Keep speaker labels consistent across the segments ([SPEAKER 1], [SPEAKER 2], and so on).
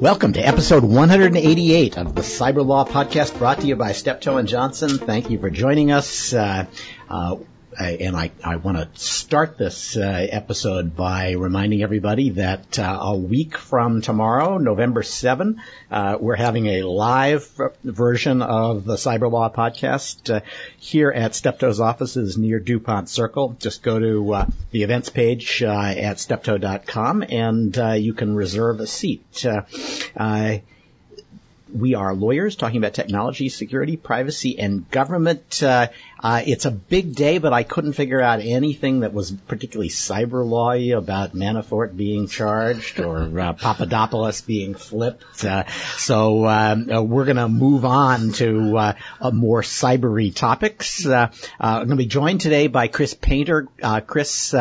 [SPEAKER 1] Welcome to episode 188 of the Cyberlaw Podcast brought to you by Steptoe and Johnson. Thank you for joining us. Uh, uh, and I, I want to start this uh, episode by reminding everybody that uh, a week from tomorrow, November 7, uh, we're having a live version of the Cyberlaw podcast uh, here at Steptoe's offices near Dupont Circle. Just go to uh, the events page uh, at steptoe.com and you can reserve a seat we are lawyers talking about technology, security, privacy, and government. Uh, uh, it's a big day, but I couldn't figure out anything that was particularly cyber lawy about Manafort being charged or uh, Papadopoulos being flipped. Uh, so um, uh, we're going to move on to uh, more cybery topics. I'm going to be joined today by Chris Painter. Chris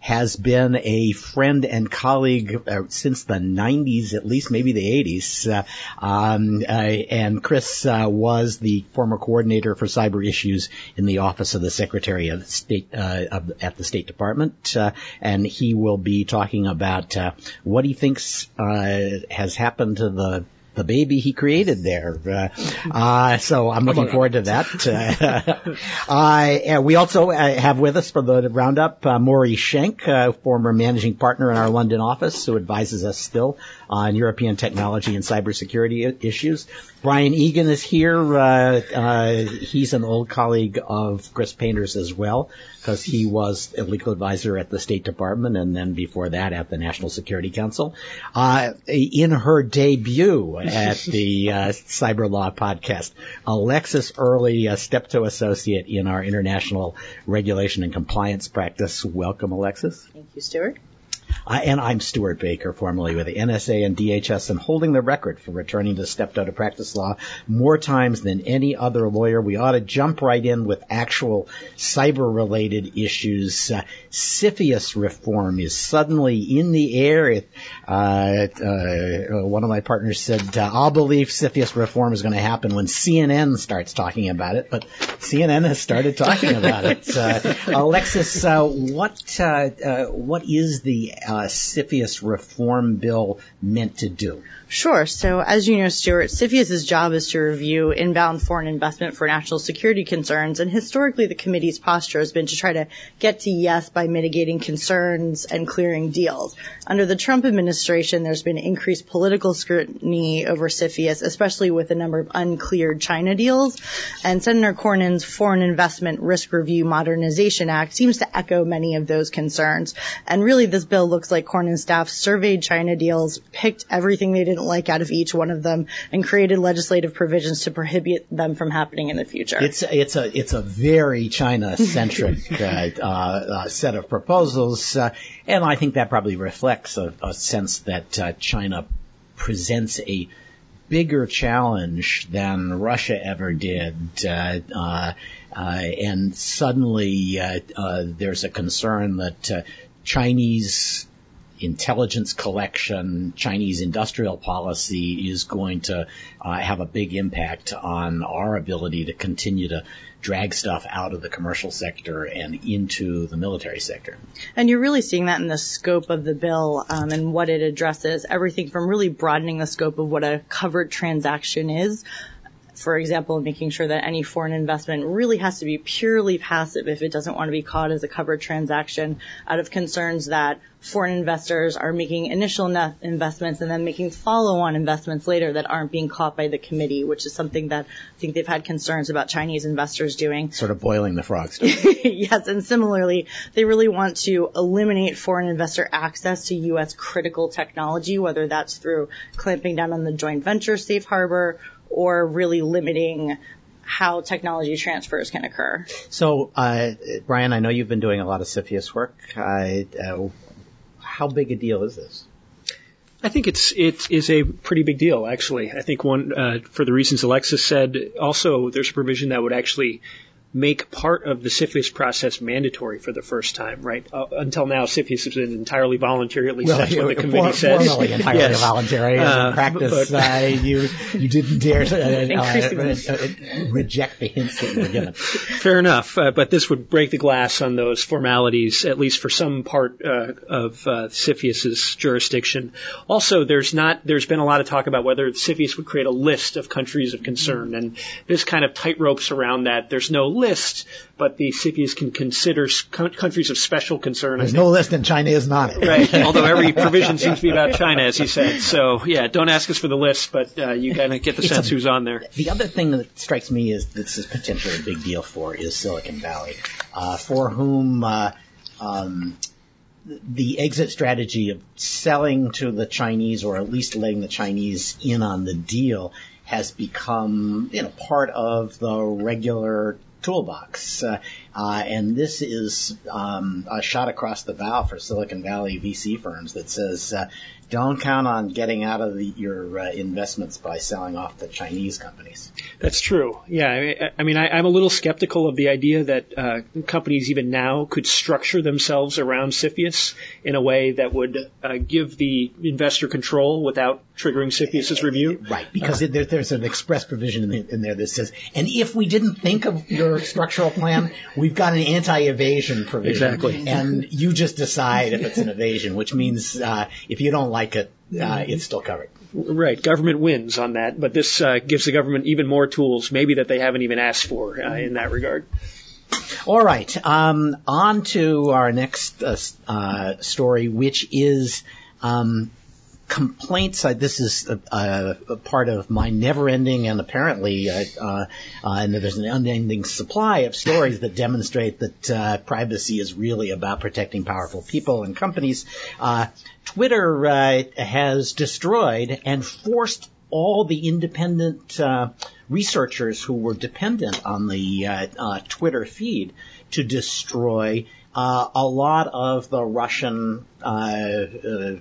[SPEAKER 1] has been a friend and colleague since the 90s, at least maybe the 80s. Um, and Chris was the former coordinator for cyber issues in the office of the Secretary of State uh, of, at the State Department, uh, and he will be talking about uh, what he thinks uh, has happened to the the baby he created there. Uh, uh, so I'm looking forward to that. uh, we also uh, have with us for the roundup uh, Maury Shenk, uh, former managing partner in our London office, who advises us still on European technology and cybersecurity issues. Brian Egan is here. he's an old colleague of Chris Painter's as well because he was a legal advisor at the State Department and then before that at the National Security Council. Uh, in her debut at the uh, Cyberlaw podcast, Alexis Early, a Steptoe associate in our international regulation and compliance practice. Welcome, Alexis.
[SPEAKER 2] Thank you, Stewart.
[SPEAKER 1] Uh, and I'm Stewart Baker, formerly with the NSA and DHS, and holding the record for returning to Steptoe to practice law more times than any other lawyer. We ought to jump right in with actual cyber-related issues. Uh, CFIUS reform is suddenly in the air. Uh, uh one of my partners said, uh, "I'll believe CFIUS reform is going to happen when CNN starts talking about it," but CNN has started talking about it. Uh, Alexis, what what is the uh, CFIUS reform bill meant to do?
[SPEAKER 2] Sure. So as you know, Stewart, CFIUS's job is to review inbound foreign investment for national security concerns. And historically, the committee's posture has been to try to get to yes by mitigating concerns and clearing deals. Under the Trump administration, there's been increased political scrutiny over CFIUS, especially with a number of uncleared China deals. And Senator Cornyn's Foreign Investment Risk Review Modernization Act seems to echo many of those concerns. And really, this bill looks like Cornyn's staff surveyed China deals, picked everything they didn't like out of each one of them and created legislative provisions to prohibit them from happening in the future.
[SPEAKER 1] It's it's a it's a very China centric uh, uh, uh, set of proposals, uh, and I think that probably reflects a, a sense that uh, China presents a bigger challenge than Russia ever did. Uh, uh, uh, and suddenly there's a concern that Chinese intelligence collection, Chinese industrial policy is going to uh, have a big impact on our ability to continue to drag stuff out of the commercial sector and into the military sector.
[SPEAKER 2] And you're really seeing that in the scope of the bill um, and what it addresses. Everything from really broadening the scope of what a covered transaction is for example, making sure that any foreign investment really has to be purely passive if it doesn't want to be caught as a covered transaction out of concerns that foreign investors are making initial investments and then making follow-on investments later that aren't being caught by the committee, which is something that I think they've had concerns about Chinese investors doing.
[SPEAKER 1] Sort of boiling the frogs.
[SPEAKER 2] yes, and similarly, they really want to eliminate foreign investor access to U.S. critical technology, whether that's through clamping down on the joint venture safe harbor or really limiting how technology transfers can occur.
[SPEAKER 1] So, uh, Brian, I know you've been doing a lot of CFIUS work. Uh, uh, how big a deal is this?
[SPEAKER 3] I think it's it is a pretty big deal, actually. I think one uh, for the reasons Alexis said. Also, there's a provision that would actually make part of the CFIUS process mandatory for the first time, right? Uh, until now, CFIUS has been entirely voluntary, at least well, that's what the committee for, says.
[SPEAKER 1] Formally entirely yes. voluntary. Uh, in practice, but, uh, you, you didn't dare to uh, uh, reject the hints that were given.
[SPEAKER 3] Fair enough, but this would break the glass on those formalities, at least for some part of uh, CFIUS's jurisdiction. Also, there's not, there's been a lot of talk about whether CFIUS would create a list of countries of concern, and this kind of tightropes around that. There's no list, but the CFIUS can consider countries of special concern.
[SPEAKER 1] There's no list and China is not it.
[SPEAKER 3] Right. Although every provision seems to be about China, as he said. So yeah, don't ask us for the list, but uh, you kind of get the it's sense a, who's on there.
[SPEAKER 1] The other thing that strikes me is this is potentially a big deal for is Silicon Valley, uh, for whom uh, um, the exit strategy of selling to the Chinese or at least letting the Chinese in on the deal has become, you know, part of the regular toolbox. Uh, Uh, and this is um, a shot across the bow for Silicon Valley VC firms that says, uh, don't count on getting out of the, your uh, investments by selling off the Chinese companies.
[SPEAKER 3] That's true. Yeah, I, I mean, I, am a little skeptical of the idea that uh, companies even now could structure themselves around CFIUS in a way that would uh, give the investor control without triggering CFIUS's review.
[SPEAKER 1] Right, because there, there's an express provision in, the, in there that says, and if we didn't think of your structural plan, we've got an anti-evasion provision.
[SPEAKER 3] Exactly.
[SPEAKER 1] And you just decide if it's an evasion, which means uh, if you don't like it, uh, it's still covered.
[SPEAKER 3] Right. Government wins on that, but this uh, gives the government even more tools, maybe that they haven't even asked for uh, in that regard.
[SPEAKER 1] All right. Um, on to our next uh, uh, story, which is um, complaints. Uh, this is a, a, part of my never-ending and apparently, uh, uh, and there's an unending supply of stories that demonstrate that uh, privacy is really about protecting powerful people and companies. Uh, Twitter uh, has destroyed and forced all the independent researchers who were dependent on the Twitter feed to destroy uh, a lot of the Russian uh, uh,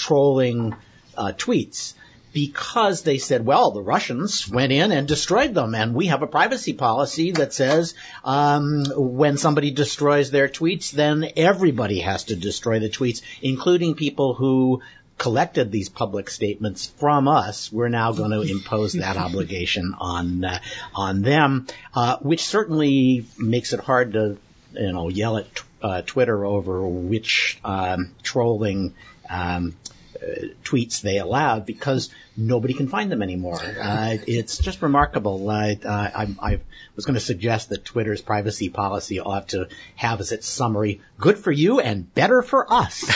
[SPEAKER 1] trolling uh, tweets because they said, well, the Russians went in and destroyed them, and we have a privacy policy that says um, when somebody destroys their tweets, then everybody has to destroy the tweets, including people who collected these public statements from us, we're now going to impose that obligation on uh, on them, uh, which certainly makes it hard to you know yell at uh, Twitter over which um, trolling um, uh, tweets they allowed because nobody can find them anymore. Uh, it's just remarkable. Uh, I, I, was going to suggest that Twitter's privacy policy ought to have as its summary, good for you and better for us.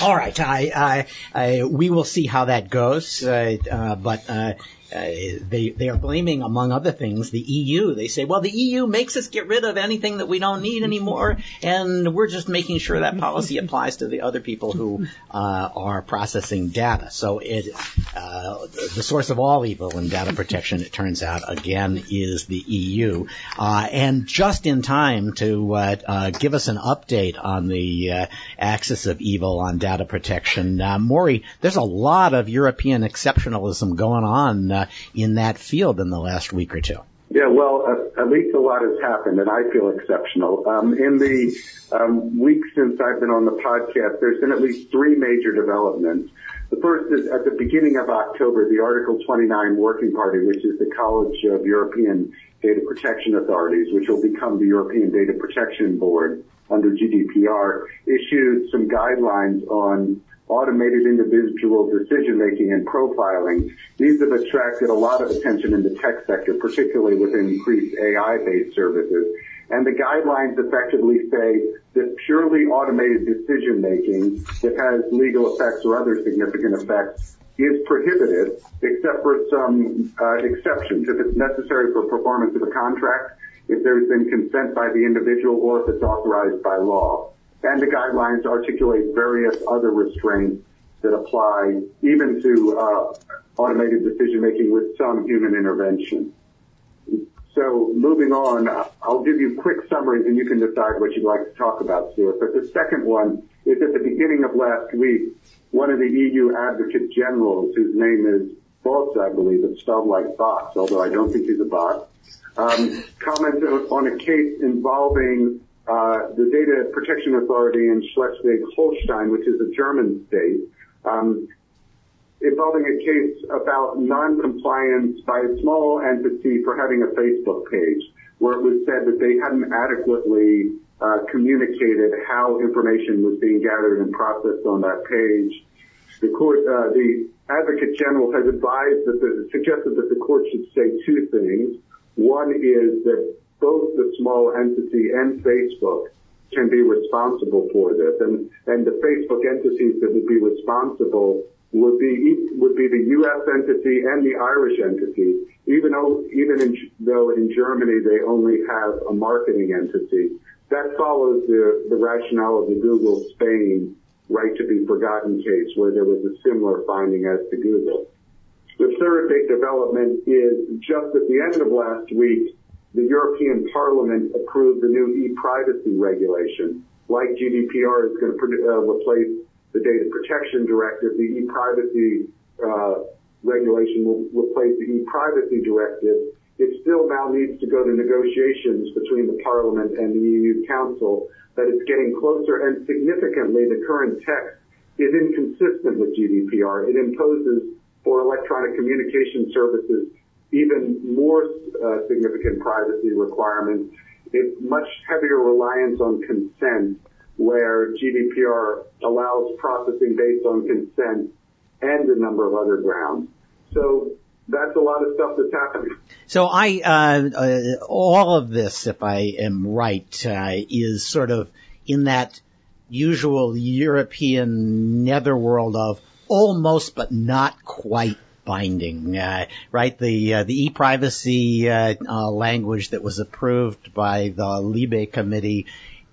[SPEAKER 1] All right, I, I, we will see how that goes, uh, uh, but uh, they they are blaming, among other things, the EU. They say, well, the EU makes us get rid of anything that we don't need anymore, and we're just making sure that policy applies to the other people who uh, are processing data. So it uh, the source of all evil in data protection, it turns out, again, is the EU. Uh, and just in time to uh, uh, give us an update on the axis of evil on data protection, Maury, there's a lot of European exceptionalism going on uh, in that field in the last week or two?
[SPEAKER 4] Yeah, well, uh, at least a lot has happened, and I feel exceptional. Um, in the um, since I've been on the podcast, there's been at least three major developments. The first is at the beginning of October, the Article 29 Working Party, which is the College of European Data Protection Authorities, which will become the European Data Protection Board under GDPR, issued some guidelines on automated individual decision making and profiling. These have attracted a lot of attention in the tech sector, particularly with increased AI-based services. And the guidelines effectively say that purely automated decision making that has legal effects or other significant effects is prohibited except for some uh, exceptions. If it's necessary for performance of a contract, if there's been consent by the individual or if it's authorized by law and the guidelines articulate various other restraints that apply even to uh, automated decision making with some human intervention. So moving on, I'll give you quick summaries and you can decide what you'd like to talk about, Stewart. But the second one is at the beginning of last week, one of the EU advocate generals, whose name is Boss, I believe, it's spelled like box, although I don't think he's a bot, um, commented on a case involving the Data Protection Authority in Schleswig-Holstein, which is a German state, um, involving a case about non-compliance by a small entity for having a Facebook page, where it was said that they hadn't adequately uh, communicated how information was being gathered and processed on that page. The court, uh, the Advocate General has advised that the, suggested that the court should say two things. One is that both the small entity and Facebook can be responsible for this, and and the Facebook entities that would be responsible would be would be the U.S. entity and the Irish entity, even though even in, though in Germany they only have a marketing entity. That follows the, the rationale of the Google Spain right to be forgotten case where there was a similar finding as to Google. The third big development is just at the end of last week, the European Parliament approved the new e-privacy regulation. Like GDPR is going to uh, replace the data protection directive, the e-privacy uh, regulation will replace the e-privacy directive it still now needs to go to negotiations between the Parliament and the EU Council, but it's getting closer and significantly the current text is inconsistent with GDPR. It imposes for electronic communication services even more uh, significant privacy requirements. It's much heavier reliance on consent where GDPR allows processing based on consent and a number of other grounds. So that's a lot of stuff that's happening.
[SPEAKER 1] So I, uh, uh, all of this, if I am right, uh, is sort of in that usual European netherworld of almost but not quite binding, uh, right? The uh, the e-privacy uh, uh language that was approved by the Libe committee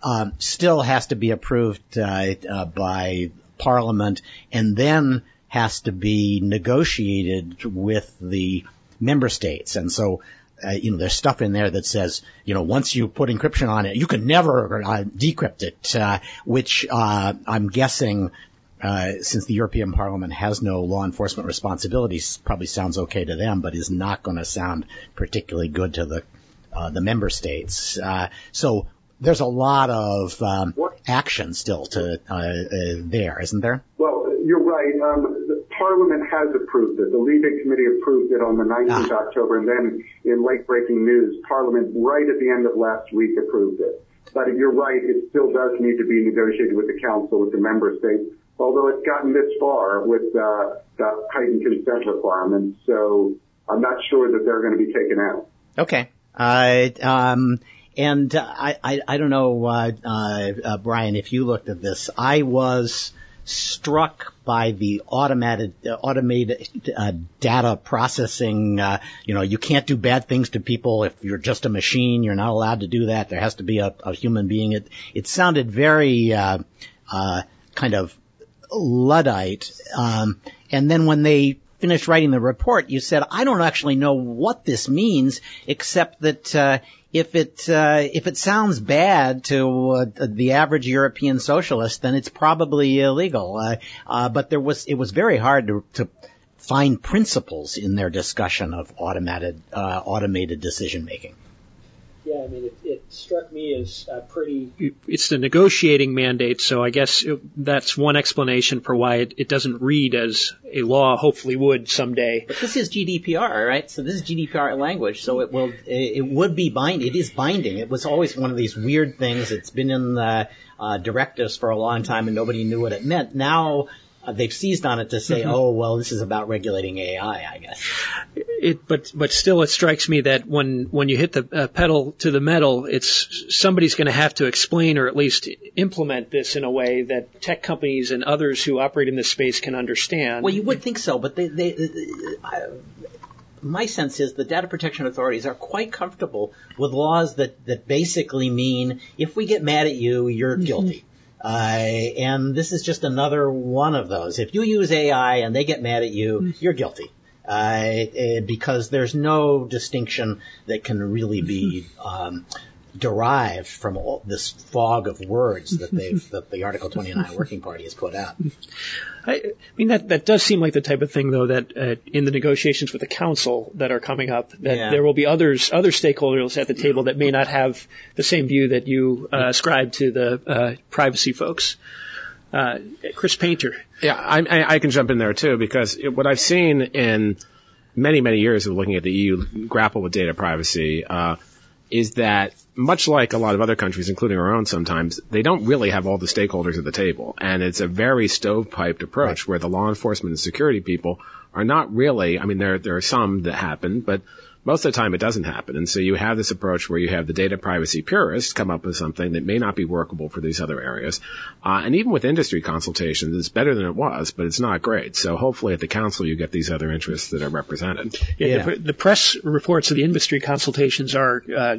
[SPEAKER 1] um, still has to be approved uh, uh, by Parliament, and then has to be negotiated with the member states. And so, you know, there's stuff in there that says, you know, once you put encryption on it, you can never decrypt it, which uh, I'm guessing, uh, since the European Parliament has no law enforcement responsibilities, probably sounds okay to them, but is not going to sound particularly good to the uh, the member states. so there's a lot of um, action still to there, isn't there?
[SPEAKER 4] Well, you're right. Um, the Parliament has approved it. The Libe Committee approved it on the 19th ah. October, and then in late breaking news, Parliament right at the end of last week approved it. But you're right, it still does need to be negotiated with the Council, with the member states, although it's gotten this far with uh, the heightened consent requirements. So I'm not sure that they're going to be taken out.
[SPEAKER 1] Okay. Um, and I, I, I don't know, uh, uh, uh, Brian, if you looked at this. I was struck by the automated uh, automated uh, data processing. Uh, you know, you can't do bad things to people if you're just a machine. You're not allowed to do that. There has to be a, a human being. It it sounded very uh, uh, kind of luddite. Um, and then when they finished writing the report, you said, I don't actually know what this means, except that uh, if it uh, if it sounds bad to uh, the average European socialist, then it's probably illegal. Uh, uh, but there was it was very hard to, to find principles in their discussion of automated uh, automated decision making.
[SPEAKER 3] Yeah, I mean, it, it struck me as uh, pretty. It's the negotiating mandate, so I guess it, that's one explanation for why it, it doesn't read as a law. Hopefully, would someday.
[SPEAKER 1] But this is GDPR, right? So this is GDPR language, so it will it would be binding. It is binding. It was always one of these weird things. It's been in the uh, directives for a long time, and nobody knew what it meant. Now uh, they've seized on it to say, mm-hmm. oh, well, this is about regulating AI, I guess.
[SPEAKER 3] It, but but still, it strikes me that when when you hit the uh, pedal to the metal, it's somebody's going to have to explain or at least implement this in a way that tech companies and others who operate in this space can understand.
[SPEAKER 1] Well, you would think so, but they, they, they I, my sense is the data protection authorities are quite comfortable with laws that, that basically mean if we get mad at you, you're mm-hmm. guilty. Uh, and this is just another one of those. If you use AI and they get mad at you, mm-hmm. you're guilty. Uh, because there's no distinction that can really be um, derived from all this fog of words that they've that the Article 29 Working Party has put out.
[SPEAKER 3] I, I mean that that does seem like the type of thing though that uh, in the negotiations with the council that are coming up that
[SPEAKER 1] Yeah.
[SPEAKER 3] there will be others other stakeholders at the table that may not have the same view that you uh, ascribe to the uh, privacy folks. Uh, Chris Painter.
[SPEAKER 5] Yeah, I, I, I can jump in there too because it, what I've seen in many, many years of looking at the EU grapple with data privacy uh, is that much like a lot of other countries, including our own sometimes, they don't really have all the stakeholders at the table. And it's a very stovepiped approach where the law enforcement and security people are not really, I mean, there, there are some that happen, but most of the time it doesn't happen. And so you have this approach where you have the data privacy purists come up with something that may not be workable for these other areas. Uh, and even with industry consultations, it's better than it was, but it's not great. So hopefully at the council you get these other interests that are represented.
[SPEAKER 3] Yeah,
[SPEAKER 1] Yeah.
[SPEAKER 3] The, the press reports of the industry consultations are uh,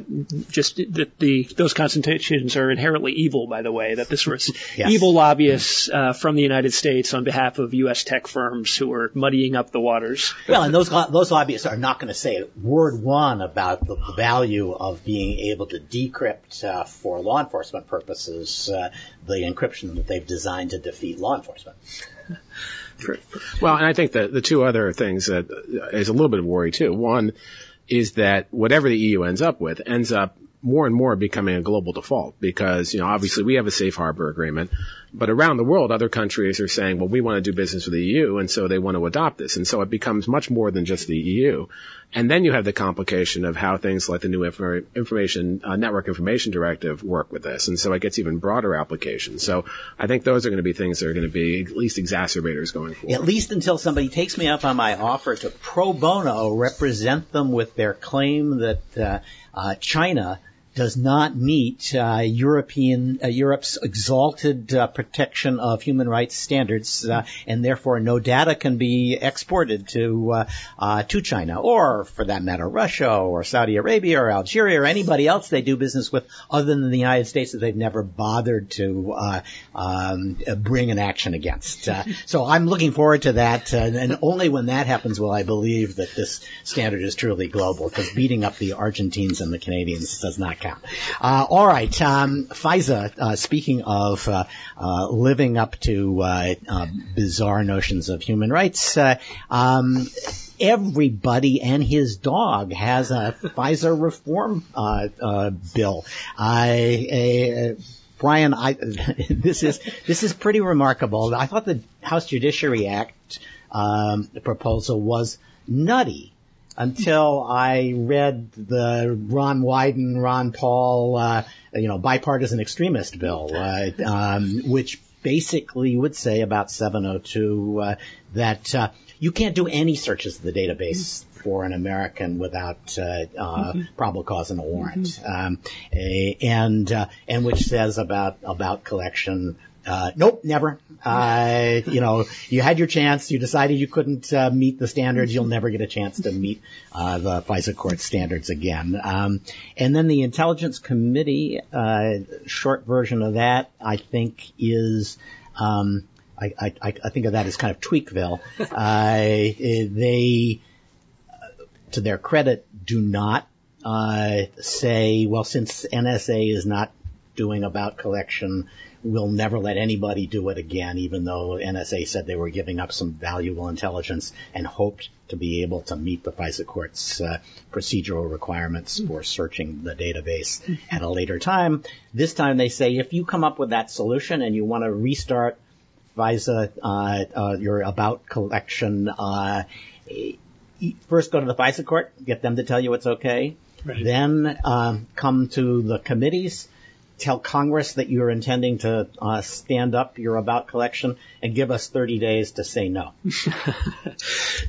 [SPEAKER 3] just that the those consultations are inherently evil. By the way, that this was
[SPEAKER 1] Yes.
[SPEAKER 3] evil lobbyists uh, from the United States on behalf of U.S. tech firms who are muddying up the waters.
[SPEAKER 1] Well, and those those lobbyists are not going to say word one about the value of being able to decrypt uh, for law enforcement purposes uh, the encryption that they've designed to defeat law enforcement.
[SPEAKER 5] Well, and I think that the two other things that is a little bit of worry too. One is that whatever the EU ends up with ends up more and more becoming a global default because, you know, obviously we have a safe harbor agreement, but around the world, other countries are saying, well, we want to do business with the EU, and so they want to adopt this. And so it becomes much more than just the EU. And then you have the complication of how things like the new infor- information, uh, network information directive work with this. And so it gets even broader applications. So I think those are going to be things that are going to be at least exacerbators going forward.
[SPEAKER 1] At least until somebody takes me up on my offer to pro bono represent them with their claim that uh, uh, China does not meet uh, European uh, Europe's exalted uh, protection of human rights standards, uh, and therefore no data can be exported to uh, uh, to China, or for that matter, Russia, or Saudi Arabia, or Algeria, or anybody else they do business with, other than the United States that they've never bothered to uh, um, bring an action against. So I'm looking forward to that, and only when that happens will I believe that this standard is truly global, because beating up the Argentines and the Canadians does not count. Uh, all right, um, FISA. Uh, speaking of uh, uh, living up to uh, uh, bizarre notions of human rights, um, everybody and his dog has a FISA reform uh, uh, bill. I. Brian, I, this is this is pretty remarkable. I thought the House Judiciary Act um, proposal was nutty until I read the Ron Wyden, Ron Paul, uh, you know, bipartisan extremist bill, uh, um, which basically would say about 702 uh, that uh, you can't do any searches of the database for an American without uh, uh, probable cause and a warrant, um, a, and uh, and which says about about collection. Uh, nope, never. Uh, you know, you had your chance. You decided you couldn't uh, meet the standards. You'll never get a chance to meet uh, the FISA court standards again. Um, and then the Intelligence Committee, uh, short version of that, I think is. Um, I, I, I think of that as kind of Tweakville. Uh, they, to their credit, do not uh, say, well, since NSA is not doing about collection, we'll never let anybody do it again, even though NSA said they were giving up some valuable intelligence and hoped to be able to meet the FISA court's uh, procedural requirements for searching the database at a later time. This time they say if you come up with that solution and you want to restart FISA, uh, uh, your about collection, uh, first go to the FISA court, get them to tell you it's okay.
[SPEAKER 3] Right.
[SPEAKER 1] Then um, come to the committees, tell Congress that you're intending to uh, stand up your about collection, and give us 30 days to say no.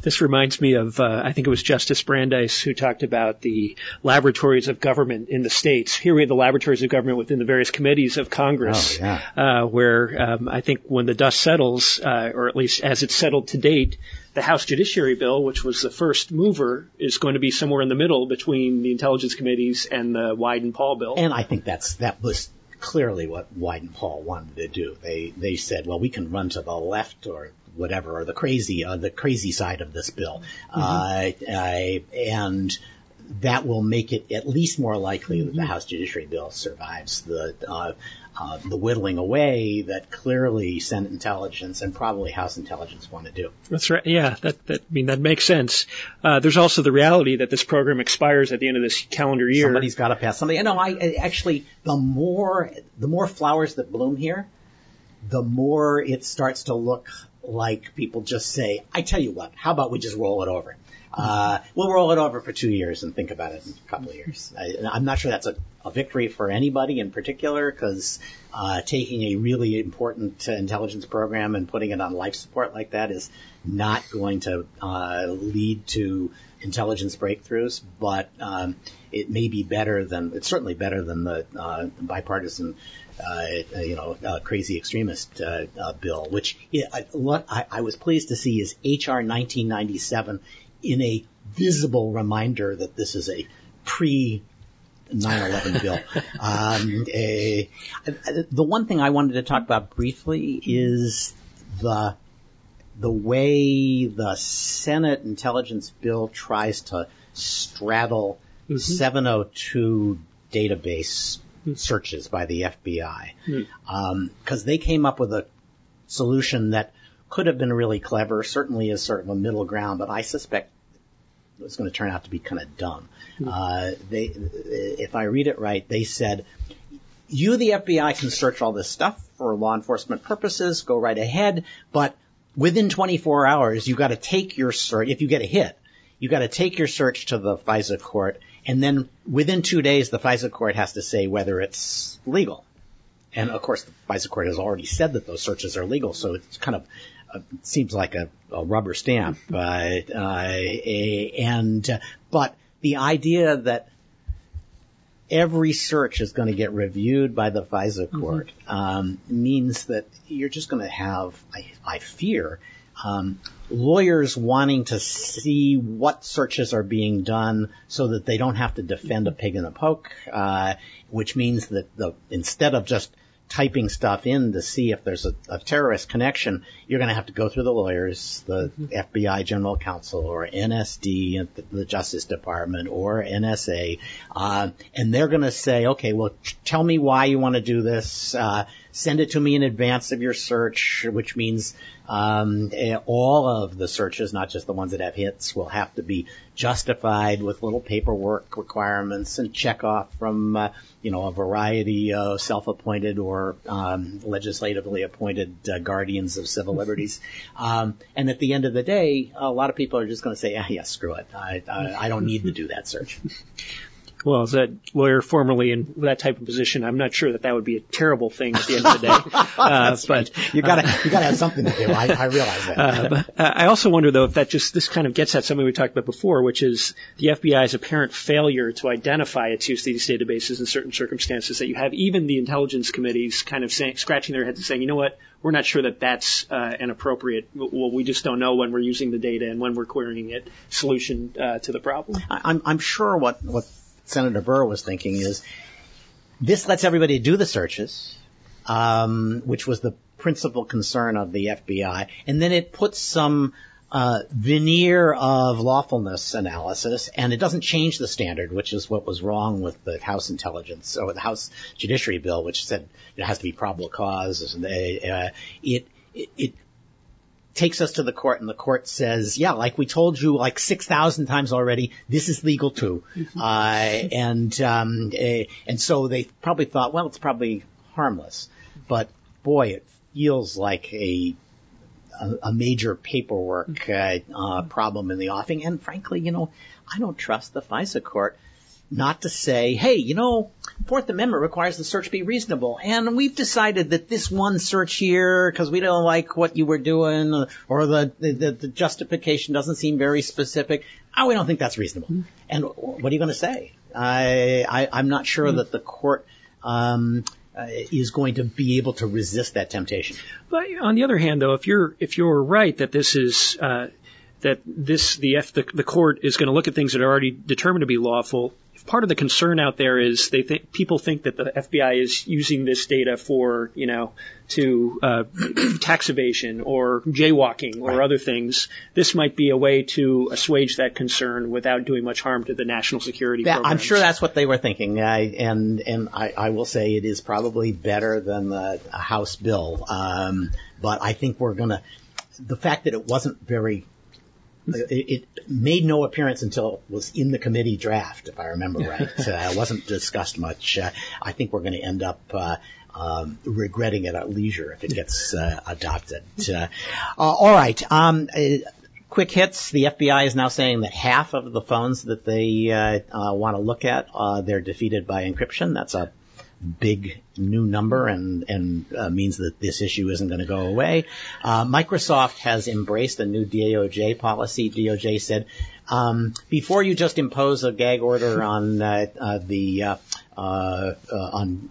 [SPEAKER 3] This reminds me of, uh, I think it was Justice Brandeis who talked about the laboratories of government in the states. Here we have the laboratories of government within the various committees of Congress,
[SPEAKER 1] Oh, yeah.
[SPEAKER 3] uh, where um, I think when the dust settles, uh, or at least as it's settled to date, the House Judiciary Bill, which was the first mover, is going to be somewhere in the middle between the intelligence committees and the Wyden Paul bill.
[SPEAKER 1] And I think that's that was clearly what Wyden Paul wanted to do. They they said, well, we can run to the left or whatever, or the crazy uh, the crazy side of this bill, uh, uh, and that will make it at least more likely that the House Judiciary Bill survives the uh, uh, the whittling away that clearly Senate intelligence and probably House intelligence want to do.
[SPEAKER 3] That's right. Yeah, that, that I mean that makes sense. Uh, there's also the reality that this program expires at the end of this calendar year.
[SPEAKER 1] Somebody's got to pass something. You know, I, I actually the more the more flowers that bloom here, the more it starts to look like people just say, "I tell you what, how about we just roll it over." Uh, we'll roll it over for two years and think about it in a couple of years. I, I'm not sure that's a, a victory for anybody in particular because uh, taking a really important uh, intelligence program and putting it on life support like that is not going to uh, lead to intelligence breakthroughs, but um, it may be better than it's certainly better than the uh, bipartisan. Uh, you know, crazy extremist bill, which I, I was pleased to see is HR 1997 in a visible reminder that this is a pre 9/11 bill. Um, a, the one thing I wanted to talk about briefly is the the way the Senate Intelligence Bill tries to straddle mm-hmm. 702 database mm-hmm. searches by the FBI, because mm-hmm. um, they came up with a solution that could have been really clever, certainly as sort of a middle ground, but I suspect it's going to turn out to be kind of dumb. Mm-hmm. Uh, they, if I read it right, they said, you, the FBI, can search all this stuff for law enforcement purposes, go right ahead, but within 24 hours, you got to take your search, if you get a hit, you got to take your search to the FISA court, and then within two days, the FISA court has to say whether it's legal. And of course, the FISA court has already said that those searches are legal, so it's kind of seems like a, a rubber stamp. Uh, uh, and but the idea that every search is going to get reviewed by the FISA mm-hmm. court mm-hmm. um, means that you're just going to have, I, I fear, um, lawyers wanting to see what searches are being done so that they don't have to defend a pig in a poke, uh, which means that the instead of just typing stuff in to see if there's a, a terrorist connection, you're going to have to go through the lawyers, the mm-hmm. FBI General Counsel, or NSD, the Justice Department, or NSA, uh, and they're going to say, okay, well, tell me why you want to do this. Uh, send it to me in advance of your search, which means um, all of the searches, not just the ones that have hits, will have to be justified with little paperwork requirements and check off from uh, you know a variety of self-appointed or um, legislatively appointed uh, guardians of civil liberties. Um, and at the end of the day, a lot of people are just going to say, "Yeah, yeah, screw it. I, I, I don't need to do that search."
[SPEAKER 3] Well, as a lawyer formerly in that type of position, I'm not sure that that would be a terrible thing at the end of the day.
[SPEAKER 1] Uh, but right. you gotta you gotta have something to do. I, I realize that.
[SPEAKER 3] Uh, but, uh, I also wonder though if that just this kind of gets at something we talked about before, which is the FBI's apparent failure to identify its use of these databases in certain circumstances. That you have even the intelligence committees kind of saying, scratching their heads and saying, you know what, we're not sure that that's uh, an appropriate. Well, we just don't know when we're using the data and when we're querying it. Solution uh, to the problem.
[SPEAKER 1] I'm I'm sure what what Senator Burr was thinking is this lets everybody do the searches, um, which was the principal concern of the FBI, and then it puts some uh, veneer of lawfulness analysis, and it doesn't change the standard, which is what was wrong with the House Intelligence or the House Judiciary Bill, which said it has to be probable cause. Uh, it, it, it takes us to the court and the court says, yeah, like we told you like 6,000 times already, this is legal too. Mm-hmm. Uh, and, um, uh, and so they probably thought, well, it's probably harmless. But boy, it feels like a, a, a major paperwork, uh, uh, problem in the offing. And frankly, you know, I don't trust the FISA court not to say, hey, you know, Fourth Amendment requires the search be reasonable, and we've decided that this one search here, because we don't like what you were doing, or the, the, the justification doesn't seem very specific, oh, we don't think that's reasonable. Mm-hmm. And what are you going to say? I, I, I'm not sure mm-hmm. that the court, um, uh, is going to be able to resist that temptation.
[SPEAKER 3] But on the other hand, though, if you're if you're right that this is uh, that this the, F, the the court is going to look at things that are already determined to be lawful part of the concern out there is they think people think that the FBI is using this data for you know to uh, tax evasion or jaywalking or right. other things. This might be a way to assuage that concern without doing much harm to the national security.
[SPEAKER 1] Yeah, I'm sure that's what they were thinking, I, and and I, I, will say it is probably better than the House bill, um, but I think we're gonna. The fact that it wasn't very it, it, made no appearance until it was in the committee draft, if I remember right. uh, it wasn't discussed much. Uh, I think we're going to end up uh, um, regretting it at leisure if it gets uh, adopted. Uh, all right. Um, uh, quick hits. The FBI is now saying that half of the phones that they want to look at, they're defeated by encryption. That's a big new number and and uh, means that this issue isn't going to go away. Uh, Microsoft has embraced a new DOJ policy. DOJ said um, before you just impose a gag order on uh, uh the uh, uh, on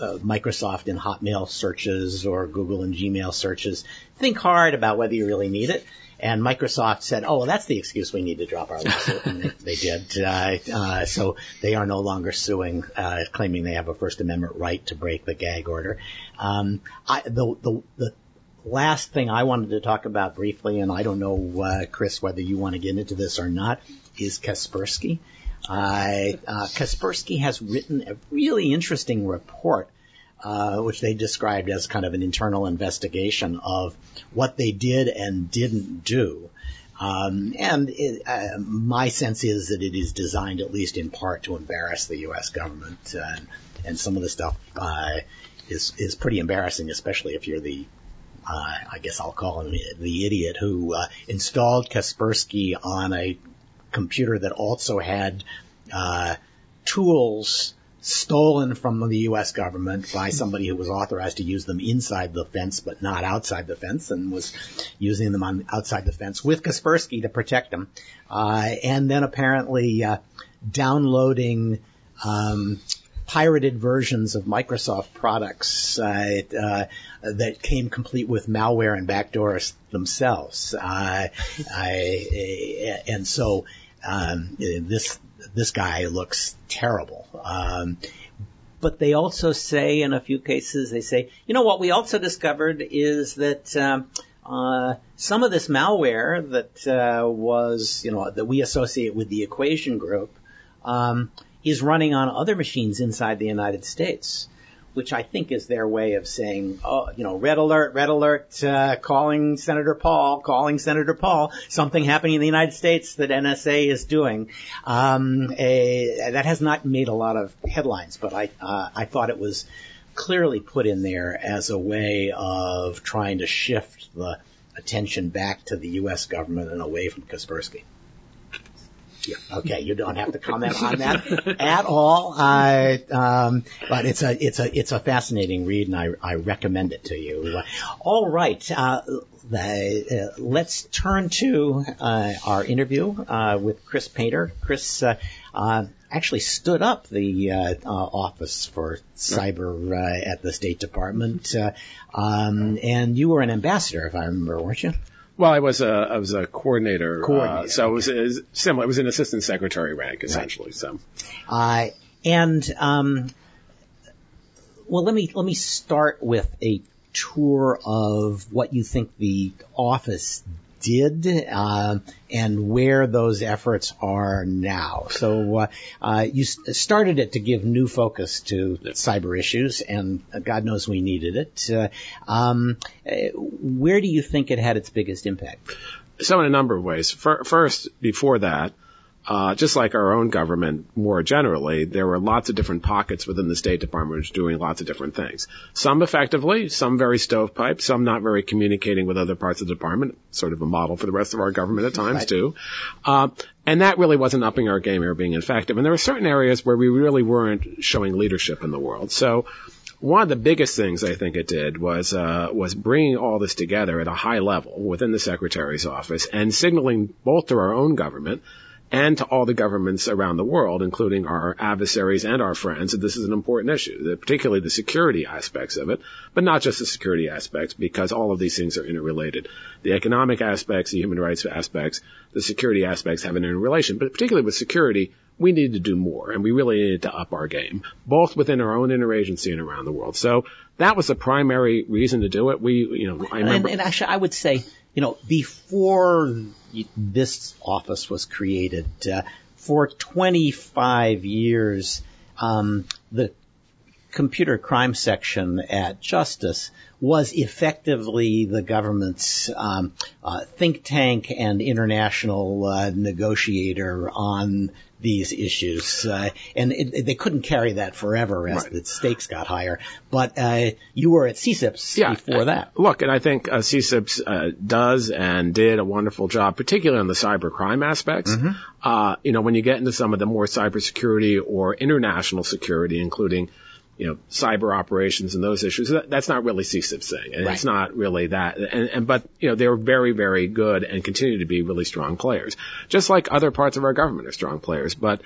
[SPEAKER 1] Microsoft in Hotmail searches or Google and Gmail searches, think hard about whether you really need it. And Microsoft said, "Oh, well, that's the excuse we need to drop our lawsuit," and they, they did. Uh, uh, so they are no longer suing, uh, claiming they have a First Amendment right to break the gag order. Um, I, the, the, the last thing I wanted to talk about briefly, and I don't know, uh, Chris, whether you want to get into this or not, is Kaspersky. Uh, uh, Kaspersky has written a really interesting report uh, which they described as kind of an internal investigation of what they did and didn't do. Um, and it, uh, my sense is that it is designed, at least in part, to embarrass the U.S. government, and, and some of the stuff uh, is is pretty embarrassing, especially if you're the uh, I guess I'll call him the idiot who installed Kaspersky on a computer that also had tools stolen from the U.S. government by somebody who was authorized to use them inside the fence but not outside the fence and was using them on outside the fence with Kaspersky to protect them. Uh, and then apparently uh, downloading um, pirated versions of Microsoft products uh, uh, that came complete with malware and backdoors themselves. Uh, I, and so um, this this guy looks terrible. Um, but they also say in a few cases, they say, you know what we also discovered is that, um, uh, some of this malware that uh, was, you know, that we associate with the equation group, um, is running on other machines inside the United States which I think is their way of saying, oh, you know, red alert, red alert, uh, calling Senator Paul, calling Senator Paul, something happening in the United States that NSA is doing. Um, a, that has not made a lot of headlines, but I, uh, I thought it was clearly put in there as a way of trying to shift the attention back to the U.S. government and away from Kaspersky. Yeah. Okay, you don't have to comment on that at all. Uh, um, but it's a it's a it's a fascinating read, and I, I recommend it to you. All right, uh, uh, let's turn to uh, our interview uh, with Chris Painter. Chris uh, actually stood up the office for cyber at the State Department, um, and you were an ambassador, if I remember, weren't you?
[SPEAKER 5] Well, I was a I was a coordinator, coordinator uh, so it was, it was, similar. It was an assistant secretary rank essentially. Right. So,
[SPEAKER 1] uh, and um, well, let me let me start with a tour of what you think the office did uh, and where those efforts are now. So uh, uh, you started it to give new focus to cyber issues, and God knows we needed it. Uh, um, where do you think it had its biggest impact?
[SPEAKER 5] So in a number of ways. First, before that, uh, just like our own government more generally, there were lots of different pockets within the State Department which doing lots of different things. Some effectively, some very stovepipe, some not very communicating with other parts of the department, sort of a model for the rest of our government at times right. too. Uh, and that really wasn't upping our game or being effective. And there were certain areas where we really weren't showing leadership in the world. So one of the biggest things I think it did was uh, was bringing all this together at a high level within the secretary's office and signaling both to our own government and to all the governments around the world, including our adversaries and our friends, that this is an important issue, particularly the security aspects of it, but not just the security aspects, because all of these things are interrelated. The economic aspects, the human rights aspects, the security aspects have an interrelation, but particularly with security, we need to do more and we really needed to up our game, both within our own interagency and around the world. So that was the primary reason to do it. We, you know, I remember.
[SPEAKER 1] And, and actually, I would say, you know, before this office was created, uh, for 25 years, um, the computer crime section at Justice was effectively the government's um, uh, think tank and international uh, negotiator on these issues, uh, and it, they couldn't carry that forever as right. the stakes got higher. But uh, you were at CCIPS yeah, before that.
[SPEAKER 5] Look, and I think uh, CCIPS uh, does and did a wonderful job, particularly on the cyber crime aspects. Mm-hmm. Uh, you know, when you get into some of the more cybersecurity or international security, including you know, cyber operations and those issues. That's not really CSIP's thing. And right. it's not really that. And, and, but, you know, they're very, very good and continue to be really strong players. Just like other parts of our government are strong players. But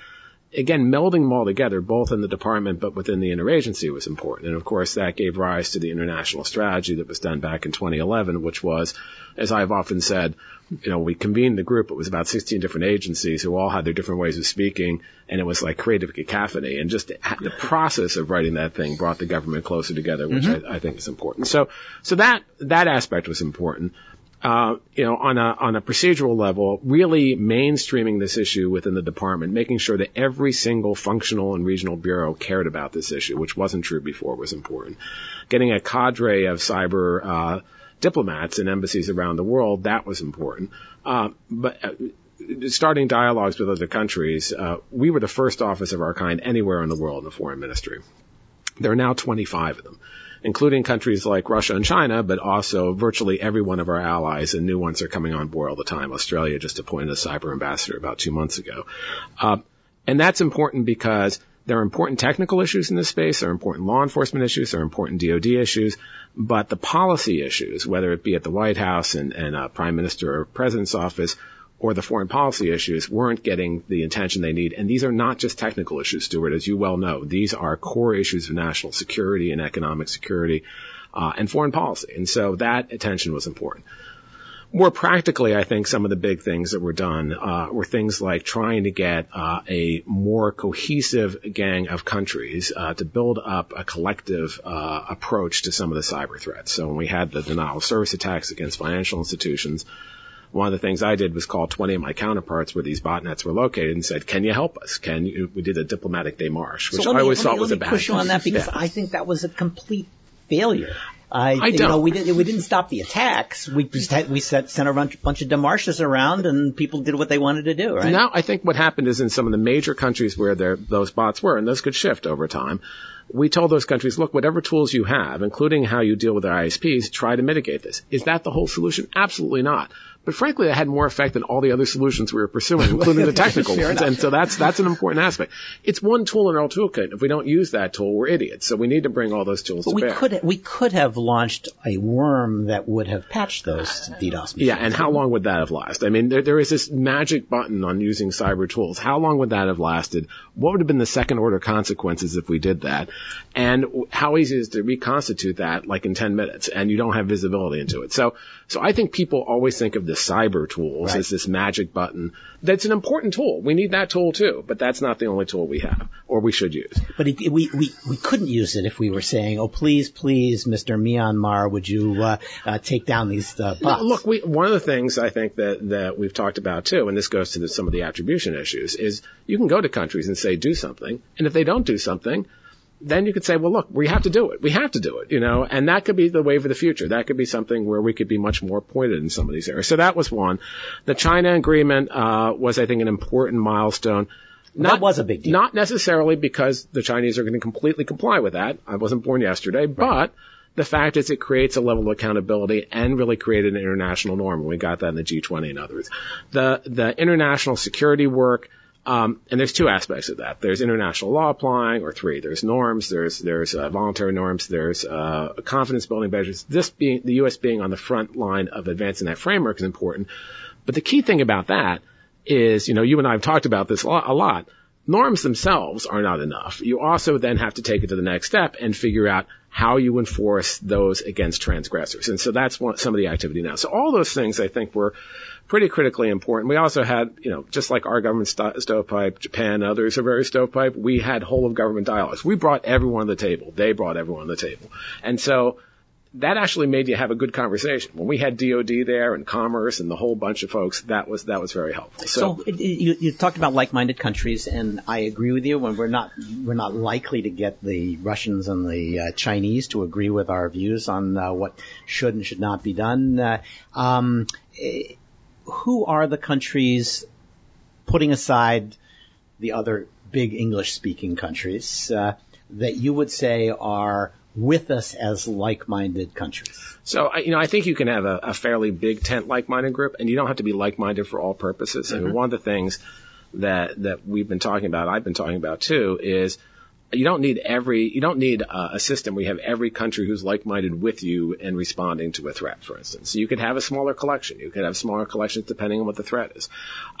[SPEAKER 5] again, melding them all together, both in the department but within the interagency was important. And of course, that gave rise to the international strategy that was done back in 2011, which was, as I've often said, you know, we convened the group. It was about 16 different agencies who all had their different ways of speaking, and it was like creative cacophony. And just the process of writing that thing brought the government closer together, which mm-hmm. I, I think is important. So, so that that aspect was important uh, you know, on a on a procedural level, really mainstreaming this issue within the department, making sure that every single functional and regional bureau cared about this issue, which wasn't true before, was important. Getting a cadre of cyber uh, diplomats in embassies around the world, that was important. Uh, but uh, starting dialogues with other countries, uh, we were the first office of our kind anywhere in the world in the foreign ministry. There are now 25 of them including countries like Russia and China, but also virtually every one of our allies, and new ones are coming on board all the time. Australia just appointed a cyber ambassador about two months ago. Uh, and that's important because there are important technical issues in this space, there are important law enforcement issues, there are important DoD issues, but the policy issues, whether it be at the White House and, and uh, Prime Minister or President's office, or the foreign policy issues weren't getting the attention they need. And these are not just technical issues, Stewart, as you well know. These are core issues of national security and economic security uh, and foreign policy. And so that attention was important. More practically, I think some of the big things that were done uh, were things like trying to get uh, a more cohesive gang of countries uh, to build up a collective uh, approach to some of the cyber threats. So when we had the denial of service attacks against financial institutions, one of the things I did was call 20 of my counterparts where these botnets were located and said, "Can you help us? Can you?" We did a diplomatic démarche, which
[SPEAKER 1] so
[SPEAKER 5] I always
[SPEAKER 1] thought
[SPEAKER 5] was
[SPEAKER 1] a
[SPEAKER 5] bad.
[SPEAKER 1] Let me Push you on that because yeah. I think that was a complete failure.
[SPEAKER 5] I, I
[SPEAKER 1] you know, we didn't we didn't stop the attacks. We just had, we set, sent a bunch, bunch of demarches around, and people did what they wanted to do. Right
[SPEAKER 5] now, I think what happened is in some of the major countries where there, those bots were, and those could shift over time. We told those countries, look, whatever tools you have, including how you deal with their ISPs, try to mitigate this. Is that the whole solution? Absolutely not. But frankly, it had more effect than all the other solutions we were pursuing, including the technical ones. And so that's that's an important aspect. It's one tool in our toolkit. If we don't use that tool, we're idiots. So we need to bring all those tools
[SPEAKER 1] but we
[SPEAKER 5] bear.
[SPEAKER 1] Could, we could have launched a worm that would have patched those DDoS machines.
[SPEAKER 5] Yeah, and how long would that have lasted? I mean, there, there is this magic button on using cyber tools. How long would that have lasted? What would have been the second order consequences if we did that? And how easy is it to reconstitute that like in 10 minutes and you don't have visibility into it? So, so I think people always think of the cyber tools right. as this magic button. That's an important tool. We need that tool too, but that's not the only tool we have or we should use.
[SPEAKER 1] But it, we, we, we couldn't use it if we were saying, oh, please, please, Mr. Myanmar, would you, uh, uh, take down these, uh, bots?
[SPEAKER 5] look, we, one of the things I think that, that we've talked about too, and this goes to the, some of the attribution issues, is you can go to countries and say do something, and if they don't do something, then you could say, well, look, we have to do it. We have to do it, you know, and that could be the wave of the future. That could be something where we could be much more pointed in some of these areas. So that was one. The China agreement uh, was, I think, an important milestone.
[SPEAKER 1] Not, that was a big deal.
[SPEAKER 5] Not necessarily because the Chinese are going to completely comply with that. I wasn't born yesterday, right. but the fact is it creates a level of accountability and really created an international norm. We got that in the G20 and others. The the international security work um, and there's two aspects of that. There's international law applying, or three. There's norms. There's there's uh, voluntary norms. There's uh, confidence building measures. This being the U.S. being on the front line of advancing that framework is important. But the key thing about that is, you know, you and I have talked about this a lot. Norms themselves are not enough. You also then have to take it to the next step and figure out how you enforce those against transgressors. And so that's one, some of the activity now. So all those things I think were pretty critically important. We also had, you know, just like our government st- stovepipe, Japan, others are very stovepipe, we had whole of government dialogues. We brought everyone to the table. They brought everyone to the table. And so that actually made you have a good conversation. When we had DoD there and Commerce and the whole bunch of folks, that was that was very helpful.
[SPEAKER 1] So, so you, you, talked about like-minded countries, and I agree with you. When we're not we're not likely to get the Russians and the uh, Chinese to agree with our views on uh, what should and should not be done. Uh, um, eh, who are the countries putting aside the other big English-speaking countries uh, that you would say are with us as like-minded countries.
[SPEAKER 5] So, you know, I think you can have a, a fairly big tent like-minded group, and you don't have to be like-minded for all purposes. Mm-hmm. I mean, one of the things that that we've been talking about, I've been talking about too, is you don't need every, you don't need uh, a system where you have every country who's like-minded with you and responding to a threat, for instance. You could have a smaller collection. You could have smaller collections depending on what the threat is.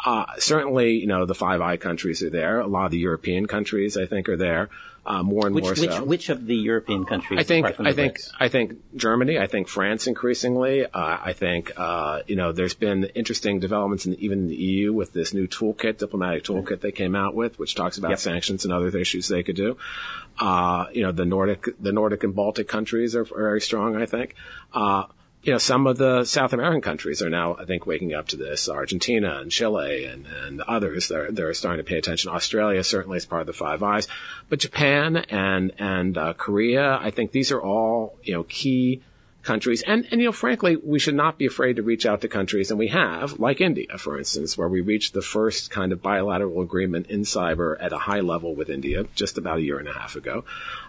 [SPEAKER 5] Uh, certainly, you know, the Five Eye countries are there. A lot of the European countries, I think, are there uh, more and
[SPEAKER 1] which,
[SPEAKER 5] more
[SPEAKER 1] which,
[SPEAKER 5] so.
[SPEAKER 1] Which of the European countries?
[SPEAKER 5] I think I think I think Germany. I think France increasingly. Uh, I think uh, you know there's been interesting developments in even in the EU with this new toolkit, diplomatic toolkit they came out with, which talks about yep. sanctions and other issues they could do. Uh, you know the Nordic the Nordic and Baltic countries are, are very strong. I think. You know, some of the South American countries are now, I think, waking up to this. Argentina and Chile and, and others, they're, they're starting to pay attention. Australia certainly is part of the Five Eyes. But Japan and, and, uh, Korea, I think these are all, you know, key countries. And, and, you know, frankly, we should not be afraid to reach out to countries, and we have, like India, for instance, where we reached the first kind of bilateral agreement in cyber at a high level with India just about a year and a half ago,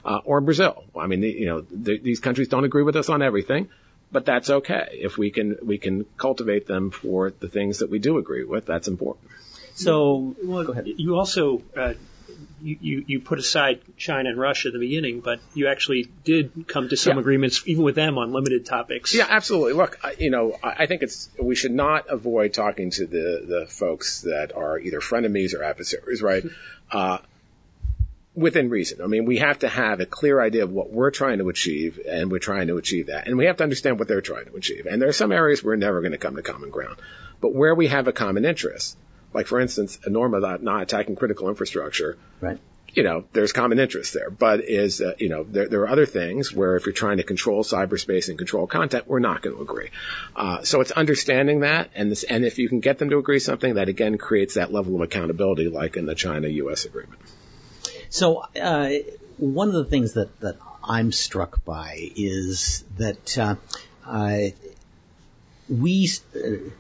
[SPEAKER 5] uh, or Brazil. I mean, you know, the, these countries don't agree with us on everything but that's okay. If we can we can cultivate them for the things that we do agree with, that's important.
[SPEAKER 1] So, well, go ahead.
[SPEAKER 3] You also uh, you, you put aside China and Russia at the beginning, but you actually did come to some yeah. agreements even with them on limited topics.
[SPEAKER 5] Yeah, absolutely. Look, you know, I think it's we should not avoid talking to the the folks that are either frenemies or adversaries, right? Uh, within reason. I mean, we have to have a clear idea of what we're trying to achieve, and we're trying to achieve that. And we have to understand what they're trying to achieve. And there are some areas we're never going to come to common ground. But where we have a common interest, like for instance, a norm about not attacking critical infrastructure,
[SPEAKER 1] right.
[SPEAKER 5] you know, there's common interest there. But is, uh, you know, there, there are other things where if you're trying to control cyberspace and control content, we're not going to agree. Uh, so it's understanding that, and this, and if you can get them to agree something, that again creates that level of accountability, like in the China-U.S. agreement.
[SPEAKER 1] So uh, one of the things that, that I'm struck by is that uh, uh, we, uh,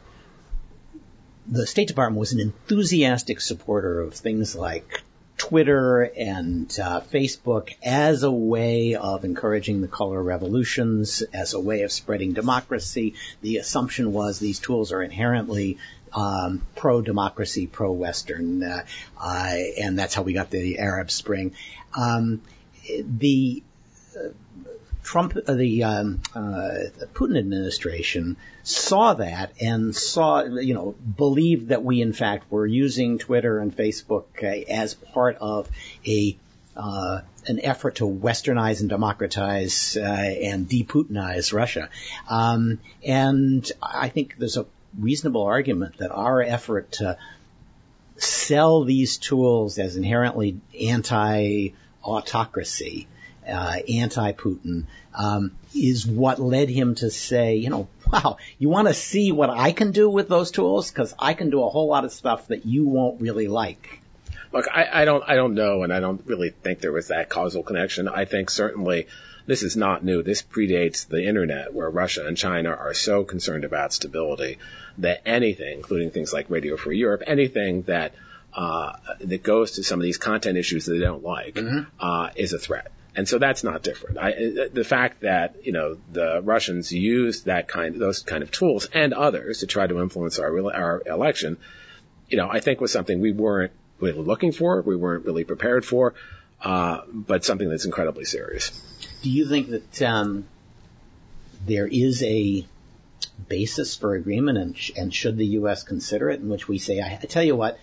[SPEAKER 1] the State Department was an enthusiastic supporter of things like Twitter and uh, Facebook as a way of encouraging the color revolutions, as a way of spreading democracy. The assumption was these tools are inherently um, pro-democracy, pro-Western, uh, uh, and that's how we got the Arab Spring. Um, the uh, Trump, uh, the, um, uh, Putin administration saw that and saw, you know, believed that we in fact were using Twitter and Facebook as part of a uh, an effort to westernize and democratize uh, and de-Putinize Russia. Um, and I think there's a reasonable argument that our effort to sell these tools as inherently anti-autocracy, uh, anti-Putin, um, is what led him to say, you know, wow, you want to see what I can do with those tools? Because I can do a whole lot of stuff that you won't really like.
[SPEAKER 5] Look, I, I don't, I don't know, and I don't really think there was that causal connection. I think certainly this is not new. This predates the internet where Russia and China are so concerned about stability that anything, including things like Radio Free Europe, anything that uh, that goes to some of these content issues that they don't like, mm-hmm. uh, is a threat. And so that's not different. I, the fact that you know the Russians used that kind, those kind of tools and others to try to influence our our election, you know, I think was something we weren't really looking for, we weren't really prepared for, uh, but something that's incredibly serious.
[SPEAKER 1] Do you think that um, there is a basis for agreement, and, sh- and should the U.S. consider it, in which we say, I, I tell you what,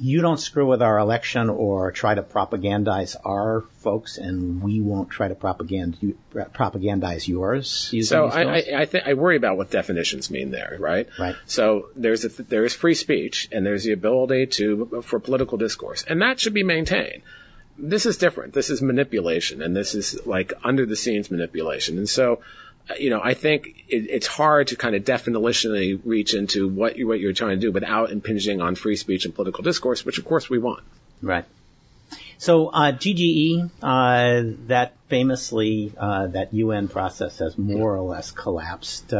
[SPEAKER 1] you don't screw with our election or try to propagandize our folks, and we won't try to propagand, propagandize yours.
[SPEAKER 5] So I, I, I, th- I worry about what definitions mean there, right?
[SPEAKER 1] Right.
[SPEAKER 5] So there's a, there is free speech, and there's the ability to for political discourse, and that should be maintained. This is different. This is manipulation, and this is like under the scenes manipulation, and so you know, I think it, it's hard to kind of definitionally reach into what you what you're trying to do without impinging on free speech and political discourse, which of course we want.
[SPEAKER 1] Right. So uh, GGE, uh, that famously uh, that UN process has more or less collapsed.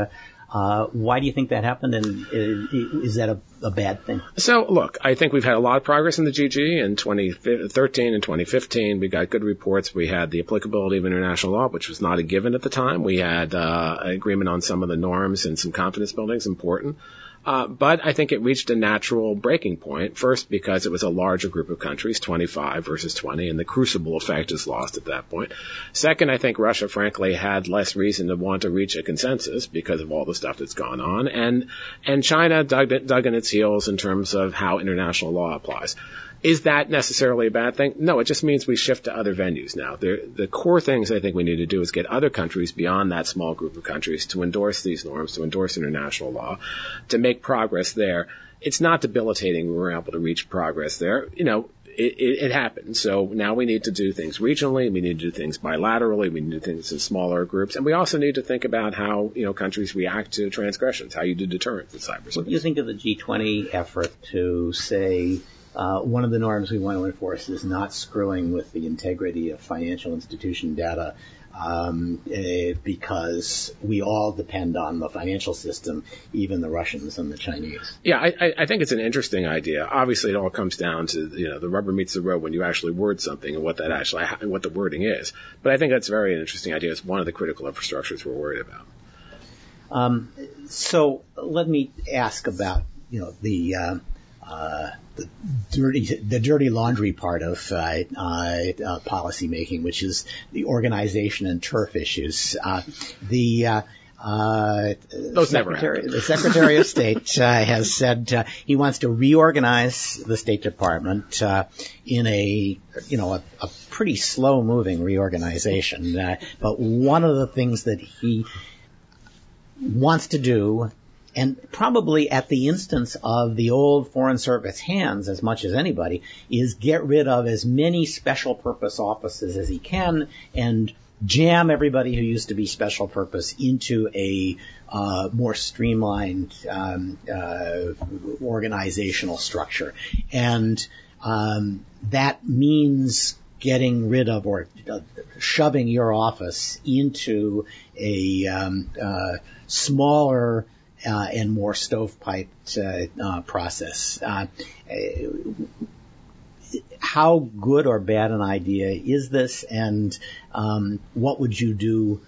[SPEAKER 1] Uh, why do you think that happened, and is, is that a, a, bad thing?
[SPEAKER 5] So, look, I think we've had a lot of progress in the GGE in 2013 and 2015. We got good reports. We had the applicability of international law, which was not a given at the time. We had uh, agreement on some of the norms and some confidence building is important. Uh, but I think it reached a natural breaking point. First, because it was a larger group of countries, 25 versus 20, and the crucible effect is lost at that point. Second, I think Russia, frankly, had less reason to want to reach a consensus because of all the stuff that's gone on, and and China dug, dug in its heels in terms of how international law applies. Is that necessarily a bad thing? No, it just means we shift to other venues now. The, the core things I think we need to do is get other countries beyond that small group of countries to endorse these norms, to endorse international law, to make progress there. It's not debilitating we were able to reach progress there. You know, it, it, it, happened. So now we need to do things regionally. We need to do things bilaterally. We need to do things in smaller groups, and we also need to think about how you know countries react to transgressions, how you do deterrence in cyberspace.
[SPEAKER 1] What do you think of the G20 effort to say uh, one of the norms we want to enforce is not screwing with the integrity of financial institution data um, uh, because we all depend on the financial system, even the Russians and the Chinese.
[SPEAKER 5] Yeah, I, I think it's an interesting idea. Obviously, it all comes down to you know the rubber meets the road when you actually word something and what that actually what the wording is. But I think that's a very interesting idea. It's one of the critical infrastructures we're worried about.
[SPEAKER 1] Um, so let me ask about you know the uh, uh, the dirty the dirty laundry part of uh, uh, uh, policy making, which is the organization and turf issues. Uh, the uh, uh,
[SPEAKER 5] Those
[SPEAKER 1] Secretary, the Secretary of State uh, has said uh, he wants to reorganize the State Department in a you know a, a pretty slow moving reorganization. but one of the things that he wants to do and probably at the instance of the old Foreign Service hands as much as anybody, is get rid of as many special purpose offices as he can and jam everybody who used to be special purpose into a uh, more streamlined um, uh, organizational structure. And um, that means getting rid of or uh, shoving your office into a um, uh, smaller uh, and more stovepiped uh, uh, process. Uh, how good or bad an idea is this, and um, what would you do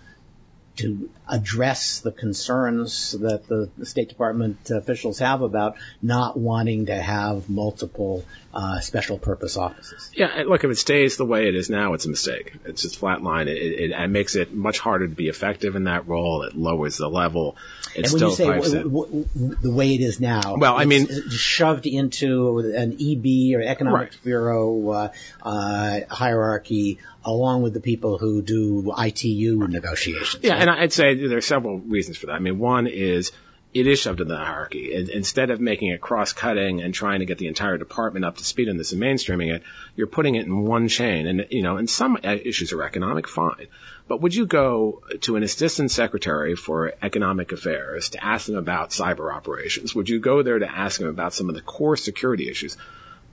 [SPEAKER 1] to address the concerns that the, State Department officials have about not wanting to have multiple uh, special purpose offices.
[SPEAKER 5] Yeah, look, if it stays the way it is now, it's a mistake. It's just flat line. It, it, it makes it much harder to be effective in that role. It lowers the level. It
[SPEAKER 1] and when you say w- w- w- the way it is now,
[SPEAKER 5] well, I mean,
[SPEAKER 1] shoved into an EB or Economics right. Bureau uh, uh, hierarchy along with the people who do ITU negotiations.
[SPEAKER 5] Yeah, right? and I'd say there are several reasons for that. I mean, one is it is shoved in the hierarchy. Instead of making it cross-cutting and trying to get the entire department up to speed on this and mainstreaming it, you're putting it in one chain. And, you know, and some issues are economic, fine. But would you go to an assistant secretary for economic affairs to ask them about cyber operations? Would you go there to ask them about some of the core security issues?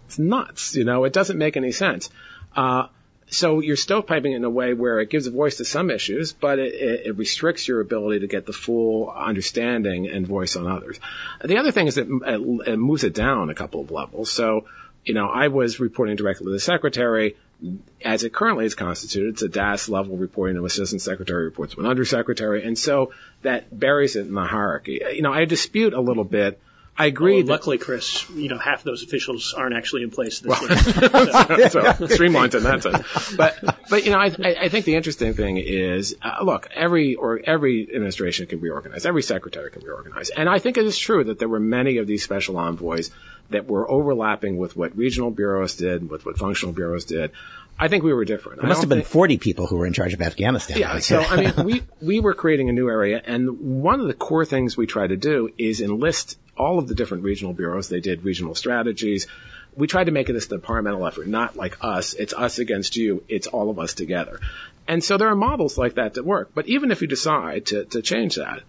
[SPEAKER 5] It's nuts. You know, it doesn't make any sense. Uh, so you're stovepiping in a way where it gives a voice to some issues, but it, it, restricts your ability to get the full understanding and voice on others. The other thing is that it, it moves it down a couple of levels. So, you know, I was reporting directly to the secretary. As it currently is constituted, it's a DAS level reporting. An assistant secretary reports to an undersecretary, and so that buries it in the hierarchy. You know, I dispute a little bit I agree.
[SPEAKER 3] Although
[SPEAKER 5] that-
[SPEAKER 3] luckily, Chris, you know, half of those officials aren't actually in place this week.
[SPEAKER 5] so streamlined in that sense. But but you know, I I I think the interesting thing is, uh, look, every or every administration can reorganize, every secretary can reorganize, and I think it is true that there were many of these special envoys that were overlapping with what regional bureaus did, with what functional bureaus did. I think we were different.
[SPEAKER 1] There must have been 40 people who were in charge of Afghanistan.
[SPEAKER 5] Yeah, so I mean, we we were creating a new area, and one of the core things we try to do is enlist all of the different regional bureaus. They did regional strategies. We tried to make it this departmental effort, not like us. It's us against you. It's all of us together. And so there are models like that that work. But even if you decide to to change that,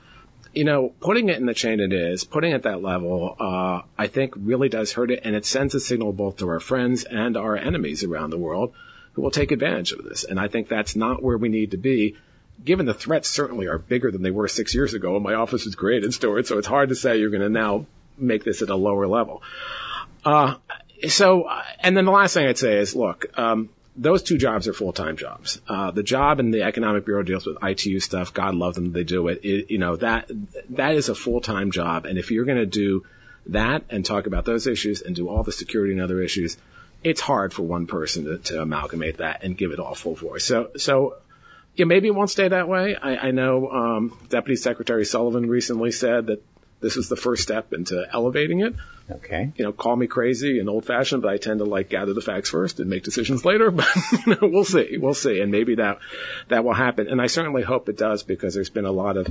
[SPEAKER 5] you know, putting it in the chain it is, putting it at that level, uh, I think really does hurt it, and it sends a signal both to our friends and our enemies around the world who will take advantage of this. And I think that's not where we need to be. Given the threats certainly are bigger than they were six years ago, and my office is great in Stewart, so it's hard to say you're going to now make this at a lower level. Uh, so, uh, and then the last thing I'd say is, look, um, those two jobs are full-time jobs. Uh, the job in the Economic Bureau deals with ITU stuff. God love them, they do it. it you know that that is a full-time job, and if you're going to do that and talk about those issues and do all the security and other issues, it's hard for one person to, to amalgamate that and give it all full voice. So, so yeah, maybe it won't stay that way. I, I know um, Deputy Secretary Sullivan recently said that this was the first step into elevating it.
[SPEAKER 1] Okay.
[SPEAKER 5] You know, call me crazy and old fashioned, but I tend to like gather the facts first and make decisions later. But you know, we'll see, we'll see, and maybe that that will happen. And I certainly hope it does because there's been a lot of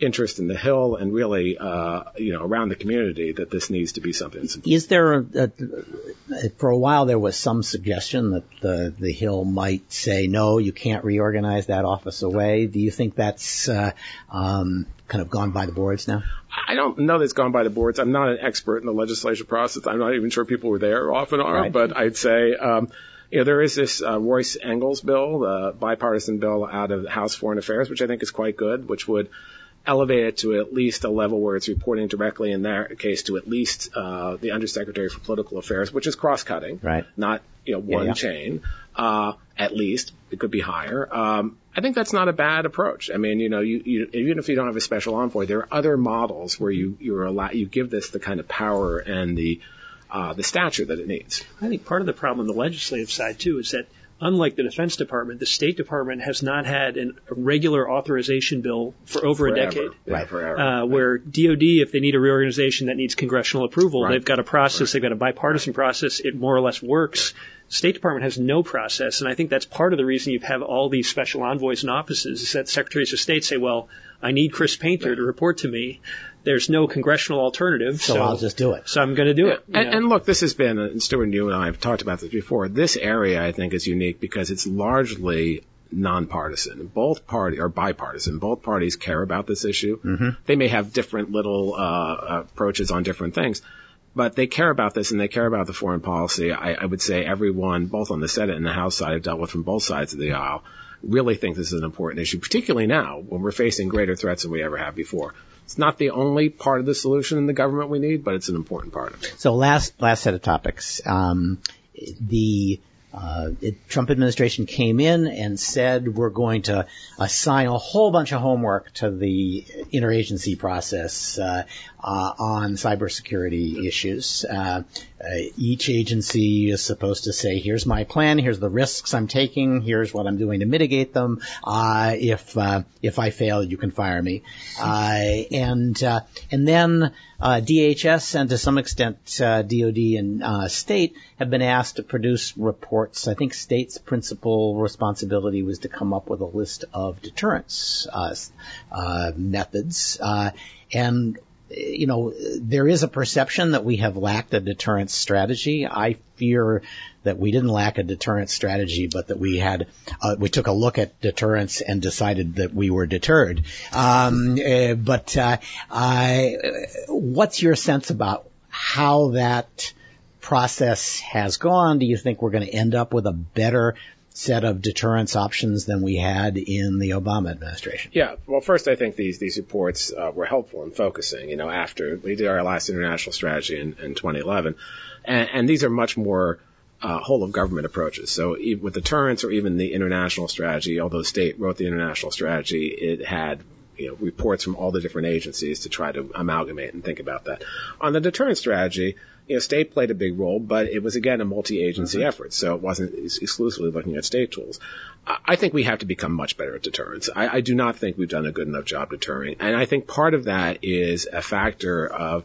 [SPEAKER 5] interest in the Hill and really, uh, you know, around the community that this needs to be something.
[SPEAKER 1] Is there, a, a, for a while, there was some suggestion that the the Hill might say, no, you can't reorganize that office away. Do you think that's uh, um, kind of gone by the boards now?
[SPEAKER 5] I don't know that it's gone by the boards. I'm not an expert in the legislation process. I'm not even sure people were there often are,
[SPEAKER 1] Right.
[SPEAKER 5] but I'd say, um, you know, there is this uh, Royce Engels bill, the bipartisan bill out of the House Foreign Affairs, which I think is quite good, which would elevate it to at least a level where it's reporting directly in their case to at least uh, the Undersecretary for Political Affairs, which is cross-cutting,
[SPEAKER 1] Right.
[SPEAKER 5] not you know one
[SPEAKER 1] yeah.
[SPEAKER 5] chain. Uh, at least it could be higher. Um, I think that's not a bad approach. I mean, you know, you, you even if you don't have a special envoy, there are other models where you you're allow, you give this the kind of power and the uh, the stature that it needs.
[SPEAKER 3] I think part of the problem on the legislative side too is that unlike the Defense Department, the State Department has not had an, a regular authorization bill for over
[SPEAKER 5] Forever.
[SPEAKER 3] a decade.
[SPEAKER 5] Yeah,
[SPEAKER 1] Right.
[SPEAKER 5] forever.
[SPEAKER 3] Uh, where DoD, if they need a reorganization that needs congressional approval,
[SPEAKER 5] Right.
[SPEAKER 3] they've got a process, they've got a bipartisan process. It more or less works. State Department has no process, and I think that's part of the reason you have all these special envoys and offices is that secretaries of state say, "Well, I need Chris Painter to report to me. There's no congressional alternative,
[SPEAKER 1] So,
[SPEAKER 3] so,
[SPEAKER 1] I'll just do it.
[SPEAKER 3] so I'm going to do it."
[SPEAKER 5] And, and look, this has been, and Stewart, you and I have talked about this before. This area, I think, is unique because it's largely nonpartisan. Both party or bipartisan. Both parties care about this issue. Mm-hmm. They may have different little uh, approaches on different things, but they care about this and they care about the foreign policy. I, I would say everyone, both on the Senate and the House side, I've dealt with from both sides of the aisle, really think this is an important issue, particularly now when we're facing greater threats than we ever have before. It's not the only part of the solution in the government we need, but it's an important part of it.
[SPEAKER 1] So last last set of topics. Um, the uh, it, Trump administration came in and said we're going to assign a whole bunch of homework to the interagency process uh, uh, on cybersecurity issues. Uh, each agency is supposed to say, "Here's my plan. Here's the risks I'm taking. Here's what I'm doing to mitigate them. Uh, if uh, if I fail, you can fire me." Uh, and uh, and then uh, DHS and to some extent DoD and state have been asked to produce reports. I think state's principal responsibility was to come up with a list of deterrence methods, and you know there is a perception that we have lacked a deterrence strategy. I fear that we didn't lack a deterrence strategy, but that we had uh, we took a look at deterrence and decided that we were deterred. Um, uh, but uh, I, what's your sense about how that process has gone? Do you think we're going to end up with a better set of deterrence options than we had in the Obama administration?
[SPEAKER 5] Yeah. Well, first, I think these these reports uh, were helpful in focusing. You know, after we did our last international strategy in, in 2011, and, and these are much more uh, whole of government approaches. So with deterrence or even the international strategy, although state wrote the international strategy, it had you know, reports from all the different agencies to try to amalgamate and think about that. On the deterrence strategy, you know, state played a big role, but it was again a multi-agency mm-hmm. effort, so it wasn't exclusively looking at state tools. I think we have to become much better at deterrence. I, I do not think we've done a good enough job deterring, and I think part of that is a factor of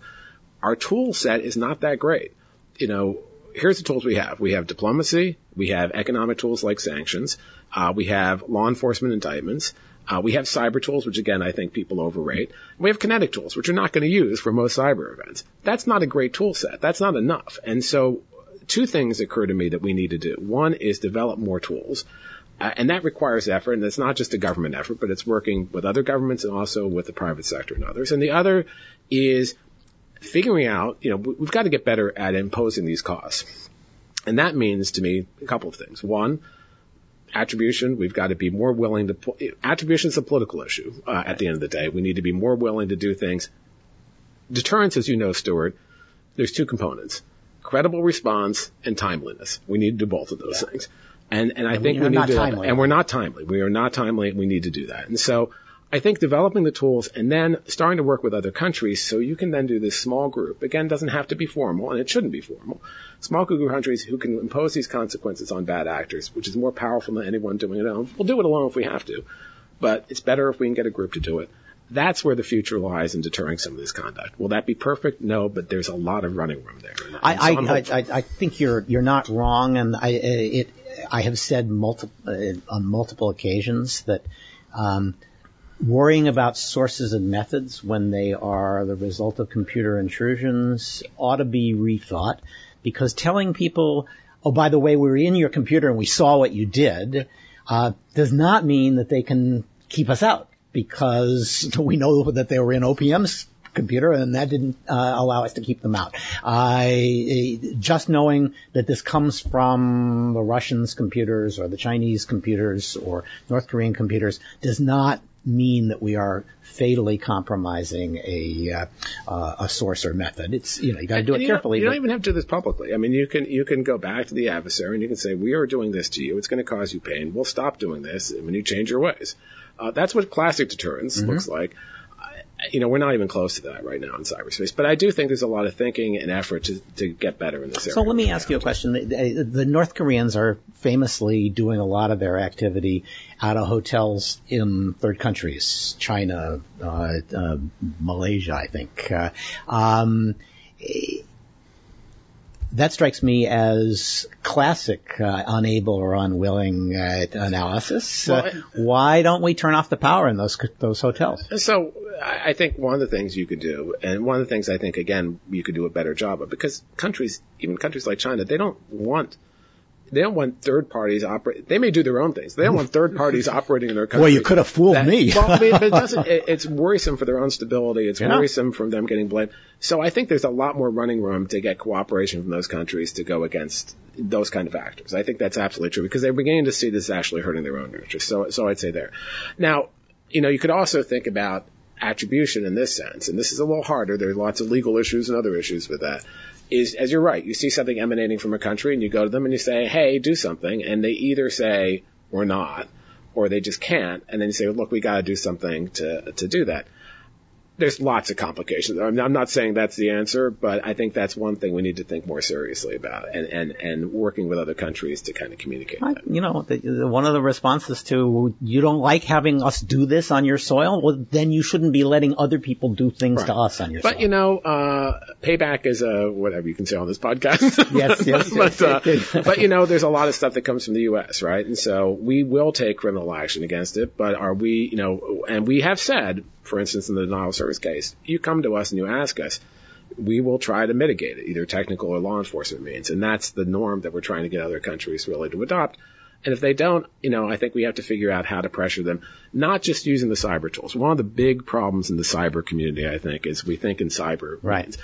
[SPEAKER 5] our tool set is not that great. You know, here's the tools we have. We have diplomacy. We have economic tools like sanctions. Uh, we have law enforcement indictments. Uh, we have cyber tools, which again I think people overrate. We have kinetic tools, which you're not going to use for most cyber events. That's not a great tool set. That's not enough. And so, two things occur to me that we need to do. One is develop more tools. Uh, and that requires effort, and it's not just a government effort, but it's working with other governments and also with the private sector and others. And the other is figuring out, you know, we've got to get better at imposing these costs. And that means to me a couple of things. One, attribution. We've got to be more willing to. Attribution is a political issue. Uh, at the end of the day, we need to be more willing to do things. Deterrence, as you know, Stewart, there's two components: credible response and timeliness. We need to do both of those yeah. things. And and I and think we need to. Timely. And we're not timely. We are not timely. We need to do that. And so I think developing the tools and then starting to work with other countries so you can then do this small group. Again, doesn't have to be formal and it shouldn't be formal. Small group of countries who can impose these consequences on bad actors, which is more powerful than anyone doing it alone. We'll do it alone if we have to, but it's better if we can get a group to do it. That's where the future lies in deterring some of this conduct. Will that be perfect? No, but there's a lot of running room there.
[SPEAKER 1] I, so I, I, I, think you're you're not wrong, and I it I have said multiple uh, on multiple occasions that um, worrying about sources and methods when they are the result of computer intrusions ought to be rethought because telling people, oh, by the way, we were in your computer and we saw what you did, uh, does not mean that they can keep us out because we know that they were in OPM's computer and that didn't uh, allow us to keep them out. I just knowing that this comes from the Russians' computers or the Chinese computers or North Korean computers does not mean that we are fatally compromising a uh, a source or method. It's you know you got to do it carefully.
[SPEAKER 5] Don't, you don't even have to do this publicly. I mean, you can you can go back to the adversary and you can say, "We are doing this to you. It's going to cause you pain. We'll stop doing this when you change your ways." Uh, that's what classic deterrence mm-hmm. looks like you know, we're not even close to that right now in cyberspace. But I do think there's a lot of thinking and effort to, to get better in this area.
[SPEAKER 1] So let me ask you a question. The, the, North Koreans are famously doing a lot of their activity out of hotels in third countries, China, uh, uh, Malaysia, I think. Uh, um, that strikes me as classic uh, unable or unwilling uh, analysis. Well, uh, why don't we turn off the power in those those hotels?
[SPEAKER 5] So I think one of the things you could do, and one of the things I think again you could do a better job of, because countries, even countries like China, they don't want they don't want third parties operate. They may do their own things. They don't want third parties operating in their country.
[SPEAKER 1] Well, you could have fooled that, me.
[SPEAKER 5] well, I mean, but it doesn't. It, it's worrisome for their own stability. It's yeah. worrisome from them getting blamed. So I think there's a lot more running room to get cooperation from those countries to go against those kind of actors. I think that's absolutely true because they're beginning to see this actually hurting their own interests. So, so I'd say there. Now, you know, you could also think about attribution in this sense, and this is a little harder. There's lots of legal issues and other issues with that is, as you're right, you see something emanating from a country and you go to them and you say, hey, do something. And they either say, we're not, or they just can't. And then you say, look, we got to do something to, to do that there's lots of complications. I'm, I'm not saying that's the answer, but I think that's one thing we need to think more seriously about, and and and working with other countries to kind of communicate. I,
[SPEAKER 1] you know, the, the, one of the responses to you don't like having us do this on your soil, well, then you shouldn't be letting other people do things right. to us on your
[SPEAKER 5] but,
[SPEAKER 1] soil.
[SPEAKER 5] But you know, uh, payback is a whatever you can say on this podcast.
[SPEAKER 1] yes, yes.
[SPEAKER 5] but uh, but you know, there's a lot of stuff that comes from the U.S. right, and so we will take criminal action against it. But are we, you know, and we have said for instance, in the denial of service case, you come to us and you ask us, we will try to mitigate it, either technical or law enforcement means. And that's the norm that we're trying to get other countries really to adopt. And if they don't, you know, I think we have to figure out how to pressure them, not just using the cyber tools. One of the big problems in the cyber community, I think, is we think in cyber.
[SPEAKER 1] Right.
[SPEAKER 5] Means.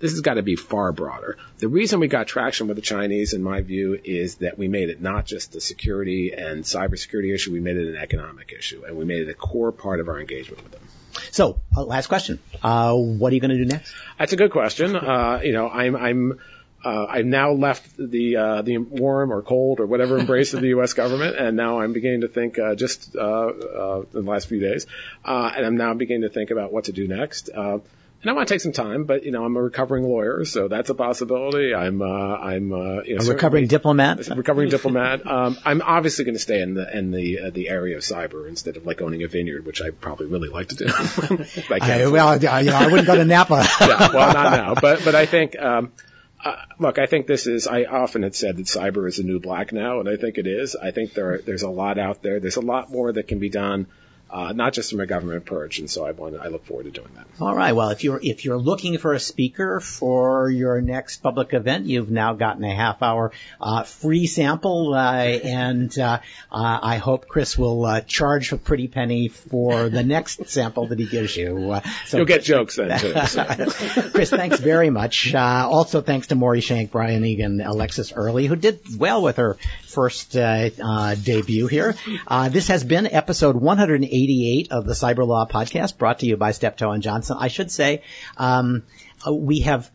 [SPEAKER 5] This has got to be far broader. The reason we got traction with the Chinese, in my view, is that we made it not just a security and cybersecurity issue, we made it an economic issue, and we made it a core part of our engagement with them.
[SPEAKER 1] So, uh, last question. Uh, what are you going to do next?
[SPEAKER 5] That's a good question. Uh, you know, I'm, I'm, uh, I now left the uh, the warm or cold or whatever embrace of the U.S. government, and now I'm beginning to think uh, just uh, uh, in the last few days, uh, and I'm now beginning to think about what to do next. And I want to take some time, but you know, I'm a recovering lawyer, so that's a possibility. I'm, uh, I'm, uh, you know,
[SPEAKER 1] A recovering diplomat.
[SPEAKER 5] a recovering diplomat. Um, I'm obviously going to stay in the in the uh, the area of cyber instead of like owning a vineyard, which I probably really like to do. I.
[SPEAKER 1] I, well, I- you know, I wouldn't go to Napa.
[SPEAKER 5] yeah, well, not now, but but I think. Um, uh, look, I think this is. I often had said that cyber is a new black now, and I think it is. I think there are, there's a lot out there. There's a lot more that can be done, uh, not just from a government approach, and so I want. I look forward to doing that.
[SPEAKER 1] All right. Well, if you're if you're looking for a speaker for your next public event, you've now gotten a half hour uh, free sample, uh, and uh, uh, I hope Chris will uh, charge a pretty penny for the next sample that he gives you. Uh, so
[SPEAKER 5] You'll get jokes then too. so.
[SPEAKER 1] Chris, thanks very much. Uh, also, thanks to Maury Shenk, Brian Egan, Alexis Early, who did well with her first uh, uh, debut here. Uh, this has been episode 188 of the Cyberlaw Podcast, brought to you by Steptoe and Johnson. I should say um, we have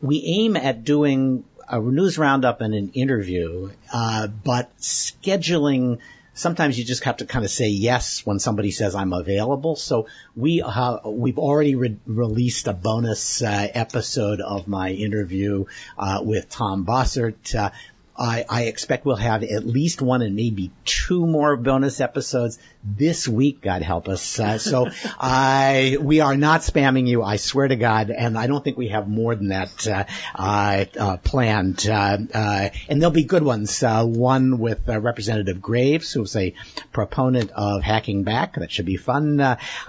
[SPEAKER 1] we aim at doing a news roundup and an interview, uh, but scheduling. Sometimes you just have to kind of say yes when somebody says I'm available. So we uh, we've already re- released a bonus uh, episode of my interview uh, with Tom Bossert. Uh, I, I expect we'll have at least one and maybe two more bonus episodes this week, God help us. Uh, so I, we are not spamming you, I swear to God, and I don't think we have more than that uh, uh, uh, planned. Uh, uh, and there'll be good ones. Uh, one with Representative Graves, who's a proponent of hacking back. That should be fun.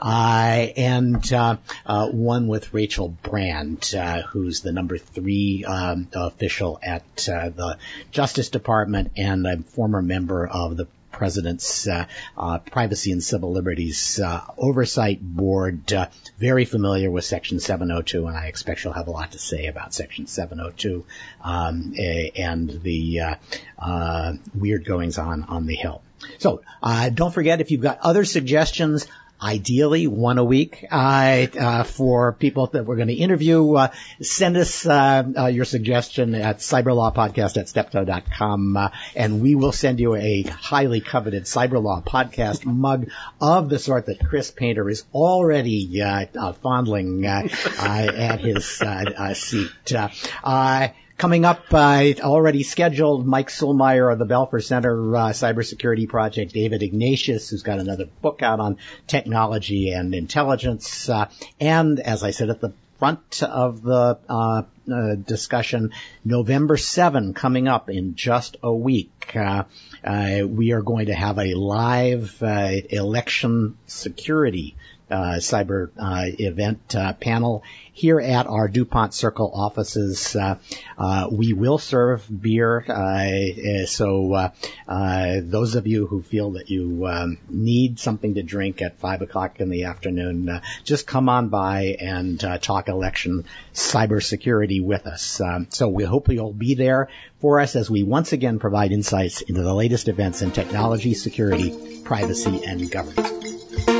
[SPEAKER 1] And one with Rachel Brand, who's the number three um, official at the Justice Department and a former member of the President's uh, uh, Privacy and Civil Liberties uh, Oversight Board, uh, very familiar with Section 702, and I expect she'll have a lot to say about Section 702 um, and the uh, uh, weird goings on on the Hill. So don't forget if you've got other suggestions. Ideally, one a week uh, uh, for people that we're going to interview. Uh, send us uh, uh, your suggestion at cyberlawpodcast at steptoe.com, uh, and we will send you a highly coveted Cyberlaw podcast mug of the sort that Chris Painter is already fondling at his seat. Coming up, uh, already scheduled, Mike Sulmeyer of the Belfer Center uh, Cybersecurity Project, David Ignatius, who's got another book out on technology and intelligence, uh, and as I said at the front of the uh, uh, discussion, November 7 coming up in just a week. Uh, uh, we are going to have a live uh, election security cyber uh, event uh, panel here at our Dupont Circle offices. Uh, uh, we will serve beer, uh, uh, so uh, uh, those of you who feel that you um, need something to drink at five o'clock in the afternoon, uh, just come on by and uh, talk election cybersecurity with us. Um, so we hope you'll be there for us as we once again provide insights into the latest events in technology, security, privacy, and governance.